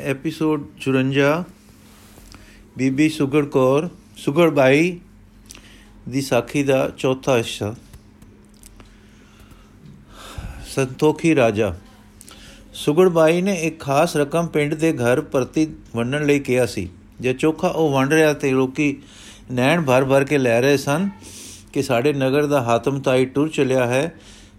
Episode 54 ਬੀਬੀ ਸੁਗੜ ਕੌਰ, ਸੁਗੜ ਬਾਈ ਦੀ ਸਾਖੀ ਦਾ ਚੌਥਾ ਹਿੱਸਾ। ਸੰਤੋਖੀ ਰਾਜਾ, ਸੁਗੜ ਬਾਈ ਨੇ ਇੱਕ ਖਾਸ ਰਕਮ ਪਿੰਡ ਦੇ ਘਰ ਪ੍ਰਤੀ ਵੰਡਣ ਲਈ ਕਿਹਾ ਸੀ। ਜੇ ਚੋਖਾ ਉਹ ਵੰਡ ਰਿਹਾ ਤੇ ਲੋਕੀ ਨੈਣ ਭਰ ਭਰ ਕੇ ਲੈ ਰਹੇ ਸਨ ਕਿ ਸਾਡੇ ਨਗਰ ਦਾ ਹਾਤਮ ਤਾਈ ਟੁਰ ਚਲਿਆ ਹੈ,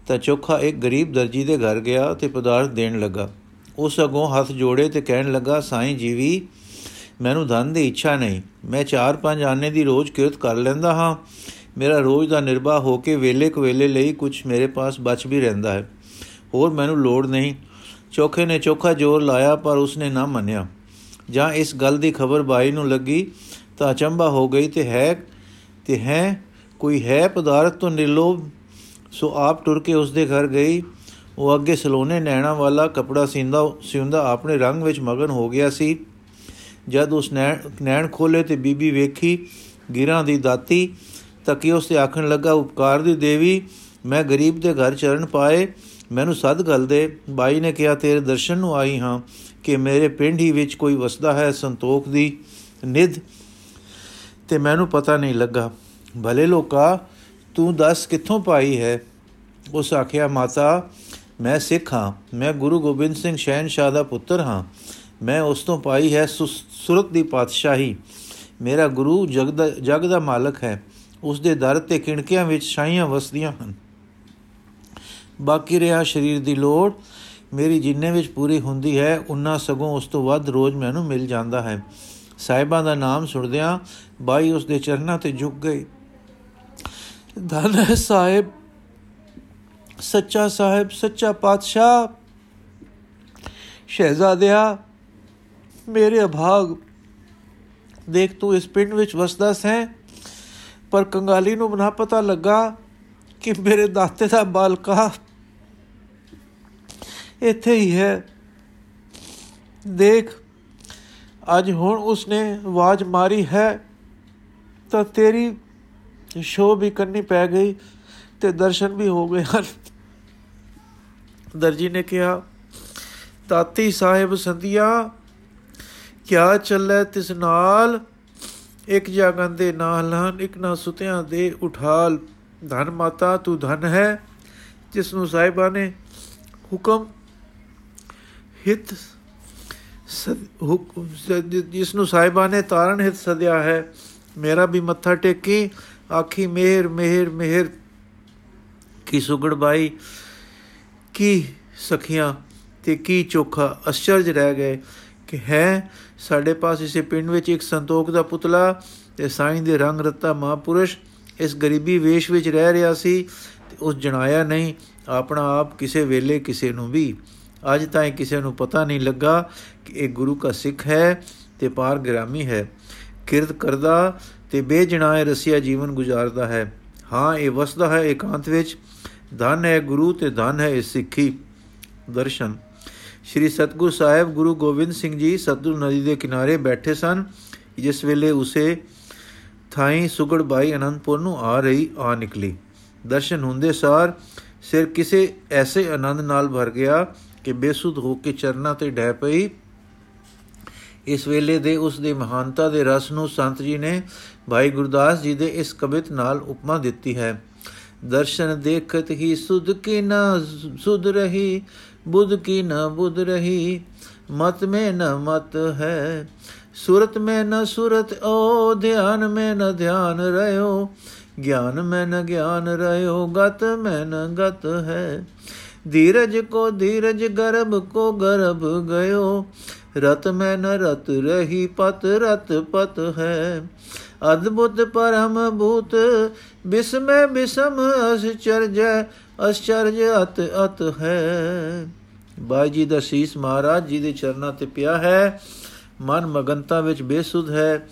ਤਾਂ ਚੋਖਾ ਇੱਕ ਗਰੀਬ ਦਰਜੀ ਦੇ ਘਰ ਗਿਆ ਤੇ ਪਦਾਰਥ ਦੇਣ ਲੱਗਾ। ਉਸ ਅਗੋਂ ਹੱਥ ਜੋੜੇ ਤੇ ਕਹਿਣ ਲੱਗਾ, ਸਾਈਂ ਜੀਵੀ, ਮੈਨੂੰ ਧਨ ਦੀ ਇੱਛਾ ਨਹੀਂ। ਮੈਂ 4-5 ਆਨੇ ਦੀ ਰੋਜ਼ ਕਿਰਤ ਕਰ ਲੈਂਦਾ ਹਾਂ। ਮੇਰਾ ਰੋਜ਼ ਦਾ ਨਿਰਵਾਹ ਹੋ ਕੇ ਵੇਲੇ ਕਵੇਲੇ ਲਈ ਕੁਝ ਮੇਰੇ ਪਾਸ ਬਚ ਵੀ ਰਹਿੰਦਾ ਹੈ। ਹੋਰ ਮੈਨੂੰ ਲੋੜ ਨਹੀਂ। ਚੋਖੇ ਨੇ ਚੋਖਾ ਜ਼ੋਰ ਲਾਇਆ, ਪਰ ਉਸਨੇ ਨਾ ਮੰਨਿਆ। ਜਾਂ ਇਸ ਗੱਲ ਦੀ ਖਬਰ ਬਾਈ ਨੂੰ ਲੱਗੀ, ਤਾਂ ਅਚੰਭਾ ਹੋ ਗਈ ਤੇ ਹੈ ਤੇ ਹੈ, ਕੋਈ ਹੈ ਪਦਾਰਥ ਤੋਂ ਨਿਰਲੋਭ, ਸੋ ਆਪ ਟੁਰ ਕੇ ਉਸ ਦੇ ਘਰ ਗਈ। ਉਹ ਅੱਗੇ ਸਲੋਨੇ ਨੈਣਾ ਵਾਲਾ ਕਪੜਾ ਸਿੰਦਾ ਸਿਉਂਦਾ ਆਪਣੇ ਰੰਗ ਵਿੱਚ ਮਗਨ ਹੋ ਗਿਆ ਸੀ। ਜਦ ਉਸ ਨੈਣ ਖੋਲੇ ਤੇ ਬੀਬੀ ਵੇਖੀ ਗਿਰਾਂ ਦੀ ਦਾਤੀ ਤੱਕੀ ਉਸ ਤੇ ਆਖਣ ਲੱਗਾ, ਉਪਕਾਰ ਦੀ ਦੇਵੀ, ਮੈਂ ਗਰੀਬ ਦੇ ਘਰ ਚਰਨ ਪਾਏ, ਮੈਨੂੰ ਸਦ ਗੱਲ ਦੇ। ਬਾਈ ਨੇ ਕਿਹਾ, ਤੇਰੇ ਦਰਸ਼ਨ ਨੂੰ ਆਈ ਹਾਂ ਕਿ ਮੇਰੇ ਪਿੰਡ ਹੀ ਵਿੱਚ ਕੋਈ ਵਸਦਾ ਹੈ ਸੰਤੋਖ ਦੀ ਨਿਧ ਤੇ ਮੈਨੂੰ ਪਤਾ ਨਹੀਂ ਲੱਗਾ। ਭਲੇ ਲੋਕਾ, ਤੂੰ ਦੱਸ ਕਿੱਥੋਂ ਪਾਈ ਹੈ? ਉਸ ਆਖਿਆ, ਮਾਤਾ ਮੈਂ ਸਿੱਖ ਹਾਂ, ਮੈਂ ਗੁਰੂ ਗੋਬਿੰਦ ਸਿੰਘ ਸ਼ਹਿਨशाह ਦਾ ਪੁੱਤਰ ਹਾਂ। ਮੈਂ ਉਸ ਤੋਂ ਪਾਈ ਹੈ ਸੁਰਤ ਦੀ ਪਾਤਸ਼ਾਹੀ। ਮੇਰਾ ਗੁਰੂ ਜਗ ਦਾ ਜਗ ਦਾ ਮਾਲਕ ਹੈ। ਉਸ ਦੇ ਦਰ ਤੇ ਕਿਣਕਿਆਂ ਵਿੱਚ ਸ਼ਾਹੀਆਂ ਵਸਦੀਆਂ ਹਨ। ਬਾਕੀ ਰਿਹਾ ਸਰੀਰ ਦੀ ਲੋੜ। ਮੇਰੀ ਜਿੰਨੇ ਵਿੱਚ ਪੂਰੀ ਹੁੰਦੀ ਹੈ, ਉਨਾ ਸਗੋਂ ਉਸ ਤੋਂ ਵੱਧ ਰੋਜ਼ ਮੈਨੂੰ ਮਿਲ ਜਾਂਦਾ ਹੈ। ਸਾਹਿਬਾਂ ਦਾ ਨਾਮ ਸੁਣਦਿਆਂ ਬਾਈ ਉਸ ਦੇ ਚਰਨਾਂ ਤੇ ਝੁਕ ਗਈ ਧੰਨ ਹੈ ਸਾਹਿਬ ਸੱਚਾ ਸਾਹਿਬ, ਸੱਚਾ ਪਾਤਸ਼ਾਹ, ਸ਼ਹਿਜ਼ਾਦਿਆ, ਮੇਰੇ ਅਭਾਗ। ਦੇਖ ਤੂੰ ਇਸ ਪਿੰਡ ਵਿੱਚ ਵਸਦਾ ਸੈਂ, ਪਰ ਕੰਗਾਲੀ ਨੂੰ ਬਣਾ ਪਤਾ ਲੱਗਾ ਕਿ ਮੇਰੇ ਦਾਤੇ ਦਾ ਬਾਲਕਾ ਇੱਥੇ ਹੀ ਹੈ। ਦੇਖ, ਅੱਜ ਹੁਣ ਉਸਨੇ ਆਵਾਜ਼ ਮਾਰੀ ਹੈ, ਤਾਂ ਤੇਰੀ ਸ਼ੋ ਵੀ ਕਰਨੀ ਪੈ ਗਈ ਤੇ ਦਰਸ਼ਨ ਵੀ ਹੋ ਗਏ ਹਨ। ਦਰਜੀ ਨੇ ਕਿਹਾ, ਤਾਤੀ ਸਾਹਿਬ ਸੰਧਿਆ, ਕਿਆ ਚੱਲੇ ਤਿਸ ਨਾਲ? ਇੱਕ ਜਾਗਨ ਦੇ ਨਾਲ ਹਨ, ਇੱਕ ਨਾ ਸੁਤਿਆਂ ਦੇ ਉਠਾਲ। ਧਨ ਮਾਤਾ, ਤੂੰ ਧਨ ਹੈ ਜਿਸ ਨੂੰ ਸਾਹਿਬਾ ਨੇ ਹੁਕਮ ਹਿਤ ਹੁਕਮ ਜਿਸ ਨੂੰ ਸਾਹਿਬਾ ਨੇ ਤਾਰਨ ਹਿਤ ਸਦਿਆ ਹੈ। ਮੇਰਾ ਵੀ ਮੱਥਾ ਟੇਕੀ, ਆਖੀ, ਮਿਹਰ ਮਿਹਰ ਮਿਹਰ, ਕੀ ਸੁਗੜ ਬਾਈ ਕੀ ਸਖੀਆਂ ਤੇ ਕੀ ਚੋਖਾ ਅਸ਼ਚਰਜ ਰਹਿ ਗਏ ਕਿ ਹੈ ਸਾਡੇ ਪਾਸ ਇਸੇ ਪਿੰਡ ਵਿੱਚ ਇੱਕ ਸੰਤੋਖ ਦਾ ਪੁਤਲਾ ਤੇ ਸਾਈਂ ਦੇ ਰੰਗ ਰਤਾ ਮਹਾਪੁਰਸ਼ ਇਸ ਗਰੀਬੀ ਵੇਸ਼ ਵਿੱਚ ਰਹਿ ਰਿਹਾ ਸੀ ਤੇ ਉਸ ਜਣਾਇਆ ਨਹੀਂ, ਆਪਣਾ ਆਪ ਕਿਸੇ ਵੇਲੇ ਕਿਸੇ ਨੂੰ ਵੀ। ਅੱਜ ਤਾਈਂ ਕਿਸੇ ਨੂੰ ਪਤਾ ਨਹੀਂ ਲੱਗਾ ਕਿ ਇਹ ਗੁਰੂ ਦਾ ਸਿੱਖ ਹੈ ਤੇ ਪਾਰ ਗ੍ਰਾਮੀ ਹੈ। ਕਿਰਤ ਕਰਦਾ ਤੇ ਬੇਜਣਾਏ ਰਸੀਆ ਜੀਵਨ ਗੁਜ਼ਾਰਦਾ ਹੈ। ਹਾਂ, ਇਹ ਵਸਦਾ ਹੈ ਇਕਾਂਤ ਵਿੱਚ ਧਨ ਹੈ ਗੁਰੂ ਤੇ ਧਨ ਹੈ ਸਿੱਖੀ ਦਰਸ਼ਨ। ਸ਼੍ਰੀ ਸਤਗੁਰ ਸਾਹਿਬ ਗੁਰੂ ਗੋਬਿੰਦ ਸਿੰਘ ਜੀ ਸਤਲੁਜ ਨਦੀ ਦੇ ਕਿਨਾਰੇ ਬੈਠੇ ਸਨ, ਜਿਸ ਵੇਲੇ ਉਸੇ ਥਾਈ ਸੁਗੜ ਬਾਈ ਅਨੰਦਪੁਰ ਨੂੰ ਆ ਰਹੀ, ਆ ਨਿਕਲੀ। ਦਰਸ਼ਨ ਹੁੰਦੇ ਸਾਰ ਸਿਰ ਕਿਸੇ ਐਸੇ ਆਨੰਦ ਨਾਲ ਭਰ ਗਿਆ ਕਿ ਬੇਸੁੱਧ ਹੋ ਕੇ ਚਰਨਾ ਤੇ ਡਹਿ ਪਈ। ਇਸ ਵੇਲੇ ਦੇ ਉਸ ਦੀ ਮਹਾਨਤਾ ਦੇ ਰਸ ਨੂੰ ਸੰਤ ਜੀ ਨੇ ਭਾਈ ਗੁਰਦਾਸ ਜੀ ਦੇ ਇਸ ਕਵਿਤ ਨਾਲ ਉਪਮਾ ਦਿੱਤੀ ਹੈ। ਦਰਸ਼ਨ ਦੇਖਤ ਹੀ ਸੁਧ ਕੀ ਨਾ ਸੁਧ ਰਹੀ ਬੁੱਧ ਕੀ ਨਾ ਬੁੱਧ ਰਹੀ ਮਤ ਮੇ ਨ ਮਤ ਹੈ ਸੁਰਤ ਮੇ ਨ ਸੁਰਤ ਓ ਧਿਆਨ ਮੇ ਨ ਧਿਆਨ ਰਹਿਓ ਗਿਆਨ ਮੇ ਨ ਗਿਆਨ ਰਹਿਓ ਗਤ ਮੇ ਨ ਗਤ ਹੈ ਧੀਰਜ ਕੋ ਧੀਰਜ ਗਰਭ ਕੋ ਗਰਭ ਗਇਓ ਰਤ ਮੈ ਨ ਰਤ ਰਹੀ ਪਤ ਰਤ ਪਤ ਹੈ ਅਦਭੁਤ ਪਰਮ ਭੂਤ, ਬਿਸਮੈ ਬਿਸਮ ਅਸਚਰਜ ਅਸਚਰਜ ਅਤ ਅਤ ਹੈ। ਬਾਈ ਜੀ ਦਾ ਸੀਸ ਮਹਾਰਾਜ ਜੀ ਦੇ ਚਰਨਾਂ ਤੇ ਪਿਆ ਹੈ। ਮਨ ਮਗਨਤਾ ਵਿੱਚ ਬੇਸੁਧ ਹੈ।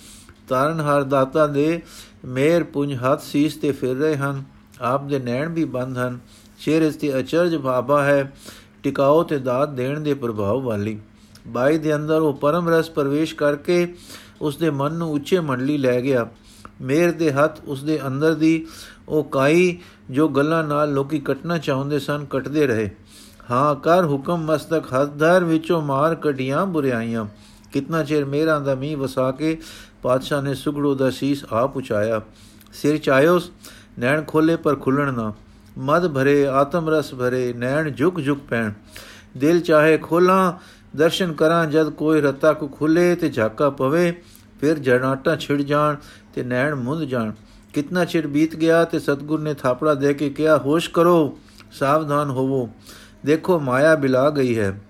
ਤਾਰਨਹਾਰ ਦਾਤਾ ਦੇ ਮੇਰ ਪੁੰਜ ਹੱਥ ਸੀਸ ਤੇ ਫਿਰ ਰਹੇ ਹਨ। ਆਪ ਦੇ ਨੈਣ ਵੀ ਬੰਦ ਹਨ। ਚਿਹਰੇ ਤੇ ਅਚਰਜ ਭਾਬਾ ਹੈ। ਟਿਕਾਓ ਤੇ ਦਾਤ ਦੇਣ ਦੇ ਪ੍ਰਭਾਵ ਵਾਲੀ। ਬਾਈ ਦੇ ਅੰਦਰ ਉਹ ਪਰਮ ਰਸ ਪ੍ਰਵੇਸ਼ ਕਰਕੇ ਉਸ ਦੇ ਮਨ ਨੂੰ ਉੱਚੇ ਮੰਡਲੀ ਲੈ ਗਿਆ। ਮੇਰ ਦੇ ਹੱਥ ਉਸ ਦੇ ਅੰਦਰ ਦੀ ਉਹ ਕਾਈ ਜੋ ਗੱਲਾਂ ਨਾਲ ਲੋਕੀ ਕੱਟਣਾ ਚਾਹੁੰਦੇ ਸਨ, ਕੱਟਦੇ ਰਹੇ। ਹਾਂ, ਕਰ ਹੁਕਮ ਮਸਤਕ ਹੱਥ ਵਿੱਚੋਂ ਮਾਰ ਕਢੀਆਂ ਬੁਰਾਈਆਂ ਕਿਤਨਾ ਚਿਰ ਮੇਰਾ ਦਾ ਮੀਂਹ ਵਸਾ ਕੇ ਪਾਤਸ਼ਾਹ ਨੇ ਸੁਗੜੋ ਦਾ ਸੀਸ ਆ ਪੁਚਾਇਆ ਸਿਰ ਚਾਇਓਸ ਨੈਣ ਖੋਲੇ ਪਰ ਖੁੱਲਣ ਨਾ। ਮਦ ਭਰੇ, ਆਤਮ ਰਸ ਭਰੇ, ਨੈਣ ਝੁਕ ਝੁਕ ਪੈਣ। ਦਿਲ ਚਾਹੇ ਖੋਲਾਂ ਦਰਸ਼ਨ ਕਰਾਂ, ਜਦ ਕੋਈ ਰਤਾ ਕੋ ਖੁੱਲੇ ਤੇ ਝਾਕਾ ਪਵੇ, ਫਿਰ ਜਨਾਟਾ ਛਿੜ ਜਾਣ ਤੇ ਨੈਣ ਮੁੰਦ ਜਾਣ। ਕਿਤਨਾ ਚਿਰ ਬੀਤ ਗਿਆ ਤੇ ਸਤਗੁਰ ਨੇ ਥਾਪੜਾ ਦੇ ਕੇ ਕਿਹਾ, ਹੋਸ਼ ਕਰੋ, ਸਾਵਧਾਨ ਹੋਵੋ। ਦੇਖੋ, ਮਾਇਆ ਬਿਲਾ ਗਈ ਹੈ।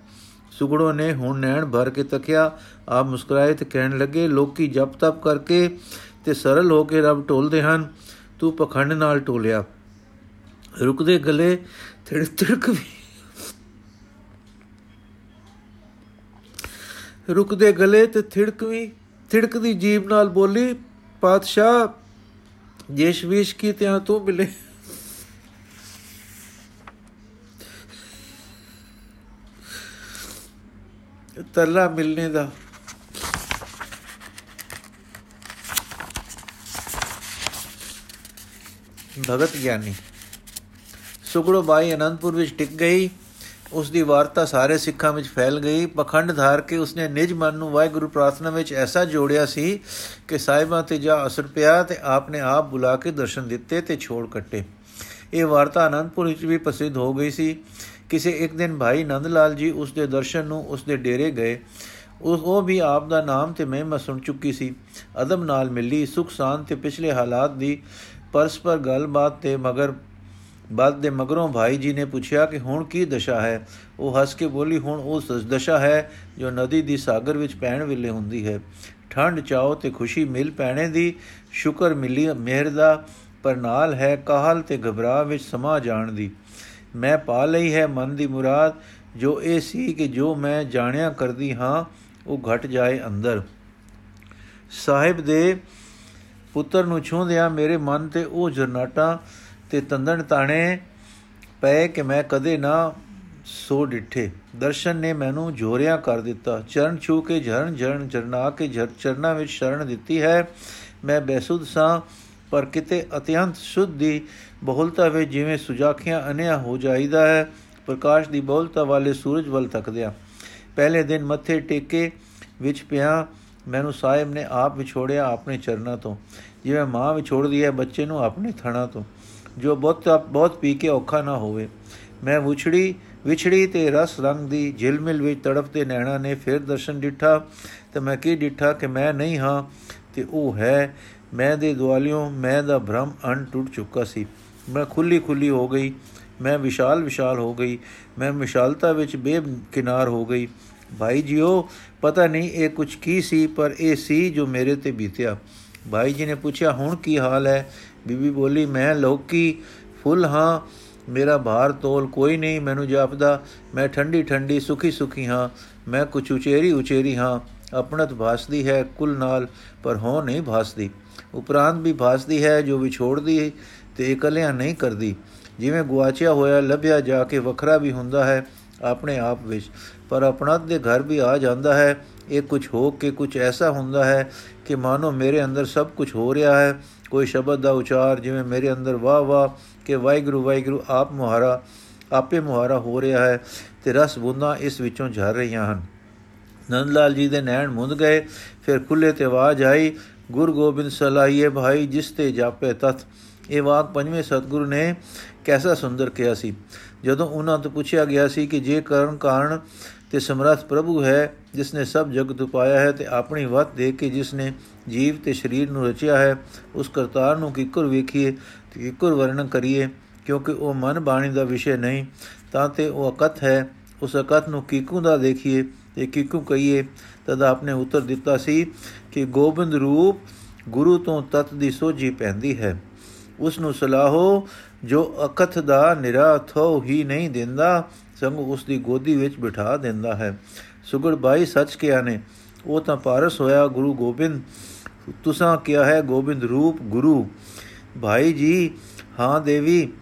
ਸੁਗੜੋ ਨੇ ਹੁਣ ਨੈਣ ਭਰ ਕੇ ਤੱਕਿਆ ਆ ਮੁਸਕਰਾਏ ਤੇ ਕਹਿਣ ਲੱਗੇ, ਲੋਕੀ ਜਪ ਤਪ ਕਰਕੇ ਤੇ ਸਰਲ ਹੋ ਕੇ ਰੱਬ ਢੋਲਦੇ ਹਨ। ਤੂੰ ਪਖੰਡ ਨਾਲ ਟੋਲਿਆ ਰੁਕਦੇ ਗਲੇ ਥਿੜਕ ਥਿੜਕ ਵੀ ਰੁਕਦੇ ਗਲੇ ਤੇ ਥਿੜਕ ਵੀ ਥਿੜਕਦੀ ਜੀਬ ਨਾਲ ਬੋਲੀ, ਪਾਤਸ਼ਾਹ ਜੇਸ਼ਵੀਸ਼ ਕੀ ਤਿਆਂ ਤੂੰ ਮਿਲੇ? ਤਰਲਾ ਮਿਲਨੇ ਦਾ। ਭਗਤ ਗਿਆਨੀ, ਸੁਗੜੋ ਬਾਈ ਅਨੰਦਪੁਰ ਵਿੱਚ ਟਿਕ ਗਈ। ਉਸ ਦੀ ਵਾਰਤਾ ਸਾਰੇ ਸਿੱਖਾਂ ਵਿੱਚ ਫੈਲ ਗਈ। ਪਖੰਡ ਧਾਰ ਕੇ ਉਸਨੇ ਨਿਜ ਮਨ ਨੂੰ ਵਾਹਿਗੁਰੂ ਪ੍ਰਾਰਥਨਾ ਵਿੱਚ ਐਸਾ ਜੋੜਿਆ ਸੀ ਕਿ ਸਾਹਿਬਾਂ ਤੇ ਜਾ ਅਸਰ ਪਿਆ ਤੇ ਆਪਨੇ ਆਪ ਬੁਲਾ ਕੇ ਦਰਸ਼ਨ ਦਿੱਤੇ ਤੇ ਛੋੜ ਕੱਟੇ। ਇਹ ਵਾਰਤਾ ਅਨੰਦਪੁਰ ਵਿੱਚ ਵੀ ਪ੍ਰਸਿੱਧ ਹੋ ਗਈ ਸੀ। ਕਿਸੇ ਇੱਕ ਦਿਨ ਭਾਈ ਨੰਦ ਲਾਲ ਜੀ ਉਸ ਦੇ ਦਰਸ਼ਨ ਨੂੰ ਉਸ ਦੇ ਡੇਰੇ ਗਏ। ਉਹ ਉਹ ਵੀ ਆਪ ਦਾ ਨਾਮ ਤੇ ਮਹਿਮਾ ਸੁਣ ਚੁੱਕੀ ਸੀ। ਅਦਮ ਨਾਲ ਮਿਲੀ, ਸੁਖ ਸ਼ਾਂਤ ਤੇ ਪਿਛਲੇ ਹਾਲਾਤ ਦੀ ਪਰਸਪਰ ਗੱਲਬਾਤ ਤੇ ਮਗਰ ਬਾਦ ਦੇ ਮਗਰੋਂ ਭਾਈ ਜੀ ਨੇ ਪੁੱਛਿਆ ਕਿ ਹੁਣ ਕੀ ਦਸ਼ਾ ਹੈ? ਉਹ ਹੱਸ ਕੇ ਬੋਲੀ, ਹੁਣ ਉਹ ਦਸ਼ਾ ਹੈ ਜੋ ਨਦੀ ਦੀ ਸਾਗਰ ਵਿੱਚ ਪੈਣ ਵੇਲੇ ਹੁੰਦੀ ਹੈ। ਠੰਡ ਚਾਓ ਤੇ ਖੁਸ਼ੀ ਮਿਲ ਪੈਣੇ ਦੀ ਸ਼ੁਕਰ ਮਿਲੀ ਮਿਹਰ ਦਾ, ਪਰ ਨਾਲ ਹੈ ਕਾਹਲ ਤੇ ਘਬਰਾ ਵਿੱਚ ਸਮਾ ਜਾਣ ਦੀ। ਮੈਂ ਪਾ ਲਈ ਹੈ ਮਨ ਦੀ ਮੁਰਾਦ, ਜੋ ਇਹ ਸੀ ਕਿ ਜੋ ਮੈਂ ਜਾਣਿਆ ਕਰਦੀ ਹਾਂ, ਉਹ ਘਟ ਜਾਏ ਅੰਦਰ। ਸਾਹਿਬ ਦੇ ਪੁੱਤਰ ਨੂੰ ਛੂੰਦਿਆਂ ਮੇਰੇ ਮਨ ਤੇ ਉਹ ਜਰਨਾਟਾ ਤੇ ਤੰਦਣ ਤਾਣੇ ਪਏ ਕਿ ਮੈਂ ਕਦੇ ਨਾ ਸੋ ਡਿੱਠੇ। ਦਰਸ਼ਨ ਨੇ ਮੈਨੂੰ ਜੋਰਿਆ ਕਰ ਦਿੱਤਾ। ਚਰਨ ਛੂ ਕੇ ਝਰਨ ਝਰਨ ਚਰਨਾ ਕੇ ਝਰ ਚਰਨਾ ਵਿੱਚ ਸ਼ਰਨ ਦਿੱਤੀ ਹੈ। ਮੈਂ ਬੇਸੁੱਧ ਸਾਂ, ਪਰ ਕਿਤੇ ਅਤਿਅੰਤ ਸ਼ੁੱਧੀ ਬਹੁਲਤਾ ਵਿੱਚ ਜਿਵੇਂ ਸੁਜਾਖੀਆਂ ਅਨਿਆ ਹੋ ਜਾਈਦਾ ਹੈ, ਪ੍ਰਕਾਸ਼ ਦੀ ਬਹੁਲਤਾ ਵਾਲੇ ਸੂਰਜ ਵੱਲ ਤੱਕਦਿਆਂ ਪਹਿਲੇ ਦਿਨ ਮੱਥੇ ਟੇਕੇ ਵਿੱਚ ਪਿਆ, ਮੈਨੂੰ ਸਾਹਿਬ ਨੇ ਆਪ ਵਿਛੋੜਿਆ ਆਪਣੇ ਚਰਨਾਂ ਤੋਂ। ਜਿਵੇਂ ਮਾਂ ਵਿਛੋੜਦੀ ਹੈ, ਬੱਚੇ ਨੂੰ ਆਪਣੇ ਥਣਾ ਤੋਂ। ਜੋ ਬਹੁਤ ਬਹੁਤ ਪੀ ਕੇ ਔਖਾ ਨਾ ਹੋਵੇ। ਮੈਂ ਵਿਛੜੀ ਵਿਛੜੀ ਤੇ ਰਸ ਰੰਗ ਦੀ ਝਿਲਮਿਲ ਵਿੱਚ ਤੜਫਤੇ ਨੈਣਾ ਨੇ ਫਿਰ ਦਰਸ਼ਨ ਡਿਠਾ। ਤੇ ਮੈਂ ਕੀ ਡਿਠਾ ਕਿ ਮੈਂ ਨਹੀਂ ਹਾਂ, ਤੇ ਉਹ ਹੈ। ਮੈਂ ਦੇ ਦਵਾਲਿਓਂ ਮੈਂ ਦਾ ਭ੍ਰਮ ਅਣ ਟੁੱਟ ਚੁੱਕਾ ਸੀ। ਮੈਂ ਖੁੱਲੀ ਖੁੱਲੀ ਹੋ ਗਈ। ਮੈਂ ਵਿਸ਼ਾਲ ਵਿਸ਼ਾਲ ਹੋ ਗਈ। ਮੈਂ ਵਿਸ਼ਾਲਤਾ ਵਿੱਚ ਬੇਕਿਨਾਰ ਹੋ ਗਈ। ਭਾਈ ਜੀਓ, ਪਤਾ ਨਹੀਂ ਇਹ ਕੁਝ ਕੀ ਸੀ, ਪਰ ਇਹ ਸੀ ਜੋ ਮੇਰੇ ਤੇ ਬੀਤਿਆ। ਭਾਈ ਜੀ ਨੇ ਪੁੱਛਿਆ, ਹੁਣ ਕੀ ਹਾਲ ਹੈ? ਬੀਬੀ ਬੋਲੀ, ਮੈਂ ਲੋਕੀ ਫੁੱਲ ਹਾਂ, ਮੇਰਾ ਭਾਰ ਤੋਲ ਕੋਈ ਨਹੀਂ, ਮੈਨੂੰ ਜਾਪਦਾ, ਮੈਂ ਠੰਡੀ ਠੰਡੀ, ਸੁਖੀ ਸੁਖੀ ਹਾਂ, ਮੈਂ ਕੁਛ ਉਚੇਰੀ ਉਚੇਰੀ ਹਾਂ, ਆਪਣਤ ਭਾਸਦੀ ਹੈ ਕੁਲ ਨਾਲ, ਪਰ ਹੋ ਨਹੀਂ ਭਾਸਦੀ। ਉਪਰਾਂਤ ਵੀ ਭਾਸਦੀ ਹੈ ਜੋ ਵਿਛੋੜਦੀ ਤੇ ਇਕੱਲਿਆਂ ਨਹੀਂ ਕਰਦੀ। ਜਿਵੇਂ ਗੁਆਚਿਆ ਹੋਇਆ, ਲੱਭਿਆ ਜਾ ਕੇ ਵੱਖਰਾ ਵੀ ਹੁੰਦਾ ਹੈ ਆਪਣੇ ਆਪ ਵਿੱਚ, ਪਰ ਆਪਣਤ ਦੇ ਘਰ ਵੀ ਆ ਜਾਂਦਾ ਹੈ। ਇਹ ਕੁਝ ਹੋ ਕੇ ਕੁਝ ਐਸਾ ਹੁੰਦਾ ਹੈ ਕਿ ਮਾਨੋ ਮੇਰੇ ਅੰਦਰ ਸਭ ਕੁਝ ਹੋ ਰਿਹਾ ਹੈ। ਕੋਈ ਸ਼ਬਦ ਦਾ ਉਚਾਰ ਜਿਵੇਂ ਮੇਰੇ ਅੰਦਰ ਵਾਹ ਵਾਹ ਕਿ ਵਾਹਿਗੁਰੂ ਵਾਹਿਗੁਰੂ, ਆਪ ਮੁਹਾਰਾ, ਆਪੇ ਮੁਹਾਰਾ ਹੋ ਰਿਹਾ ਹੈ ਤੇ ਰਸ ਬੁੰਦਾਂ ਇਸ ਵਿੱਚੋਂ ਝਰ ਰਹੀਆਂ ਹਨ। ਨੰਦ ਲਾਲ ਜੀ ਦੇ ਨੈਣ ਮੁੰਦ ਗਏ, ਫਿਰ ਖੁੱਲੇ ਤੇ ਆਵਾਜ਼ ਆਈ, ਗੁਰ ਗੋਬਿੰਦ ਸਲਾਹੀਏ ਭਾਈ, ਜਿਸ ਤੇ ਜਾਪੇ ਤਤ ਇਹ ਵਾਕ ਪੰਜਵੇਂ ਸਤਗੁਰੂ ਨੇ ਕੈਸਾ ਸੁੰਦਰ ਕਿਹਾ ਸੀ। ਜਦੋਂ ਉਹਨਾਂ ਤੋਂ ਪੁੱਛਿਆ ਗਿਆ ਸੀ ਕਿ ਜੇ ਕਰਨ ਕਾਰਨ ਤੇ ਸਮਰੱਥ ਪ੍ਰਭੂ ਹੈ ਜਿਸ ਨੇ ਸਭ ਜਗਤ ਉਪਾਇਆ ਹੈ ਤੇ ਆਪਣੀ ਵਤ ਦੇ ਕੇ ਜਿਸ ਨੇ ਜੀਵ ਤੇ ਸਰੀਰ ਨੂੰ ਰਚਿਆ ਹੈ, ਉਸ ਕਰਤਾਰ ਨੂੰ ਕਿਕੁਰ ਵੇਖੀਏ ਤੇ ਕਿਕੁਰ ਵਰਣਨ ਕਰੀਏ, ਕਿਉਂਕਿ ਉਹ ਮਨ ਬਾਣੀ ਦਾ ਵਿਸ਼ੇ ਨਹੀਂ, ਤਾਂ ਤੇ ਉਹ ਅਕਤ ਹੈ, ਉਸ ਅਕਤ ਨੂੰ ਕਿਕੂ ਦਾ ਦੇਖੀਏ ਤੇ ਕਿਕੂ ਕਹੀਏ, ਤਦ ਆਪਨੇ ਉੱਤਰ ਦਿੱਤਾ ਸੀ ਕਿ ਗੋਬਿੰਦ ਰੂਪ ਗੁਰੂ ਤੋਂ ਤਤ ਦੀ ਸੋਝੀ ਪੈਂਦੀ ਹੈ। ਉਸ ਨੂੰ ਸਲਾਹੋ ਜੋ ਅਕਥ ਦਾ ਨਿਰਾਥੋ ਹੀ ਨਹੀਂ ਦਿੰਦਾ, ਸੰਗ ਉਸ ਦੀ ਗੋਦੀ ਵਿੱਚ ਬਿਠਾ ਦਿੰਦਾ ਹੈ। ਸੁਗੜ ਬਾਈ ਸੱਚ ਕਿਹਾ ਨੇ, ਉਹ ਤਾਂ ਪਾਰਸ ਹੋਇਆ, ਗੁਰੂ ਗੋਬਿੰਦ। ਤੁਸਾਂ ਕਿਹਾ ਹੈ, ਗੋਬਿੰਦ ਰੂਪ ਗੁਰੂ। ਭਾਈ ਜੀ, ਹਾਂ ਦੇਵੀ,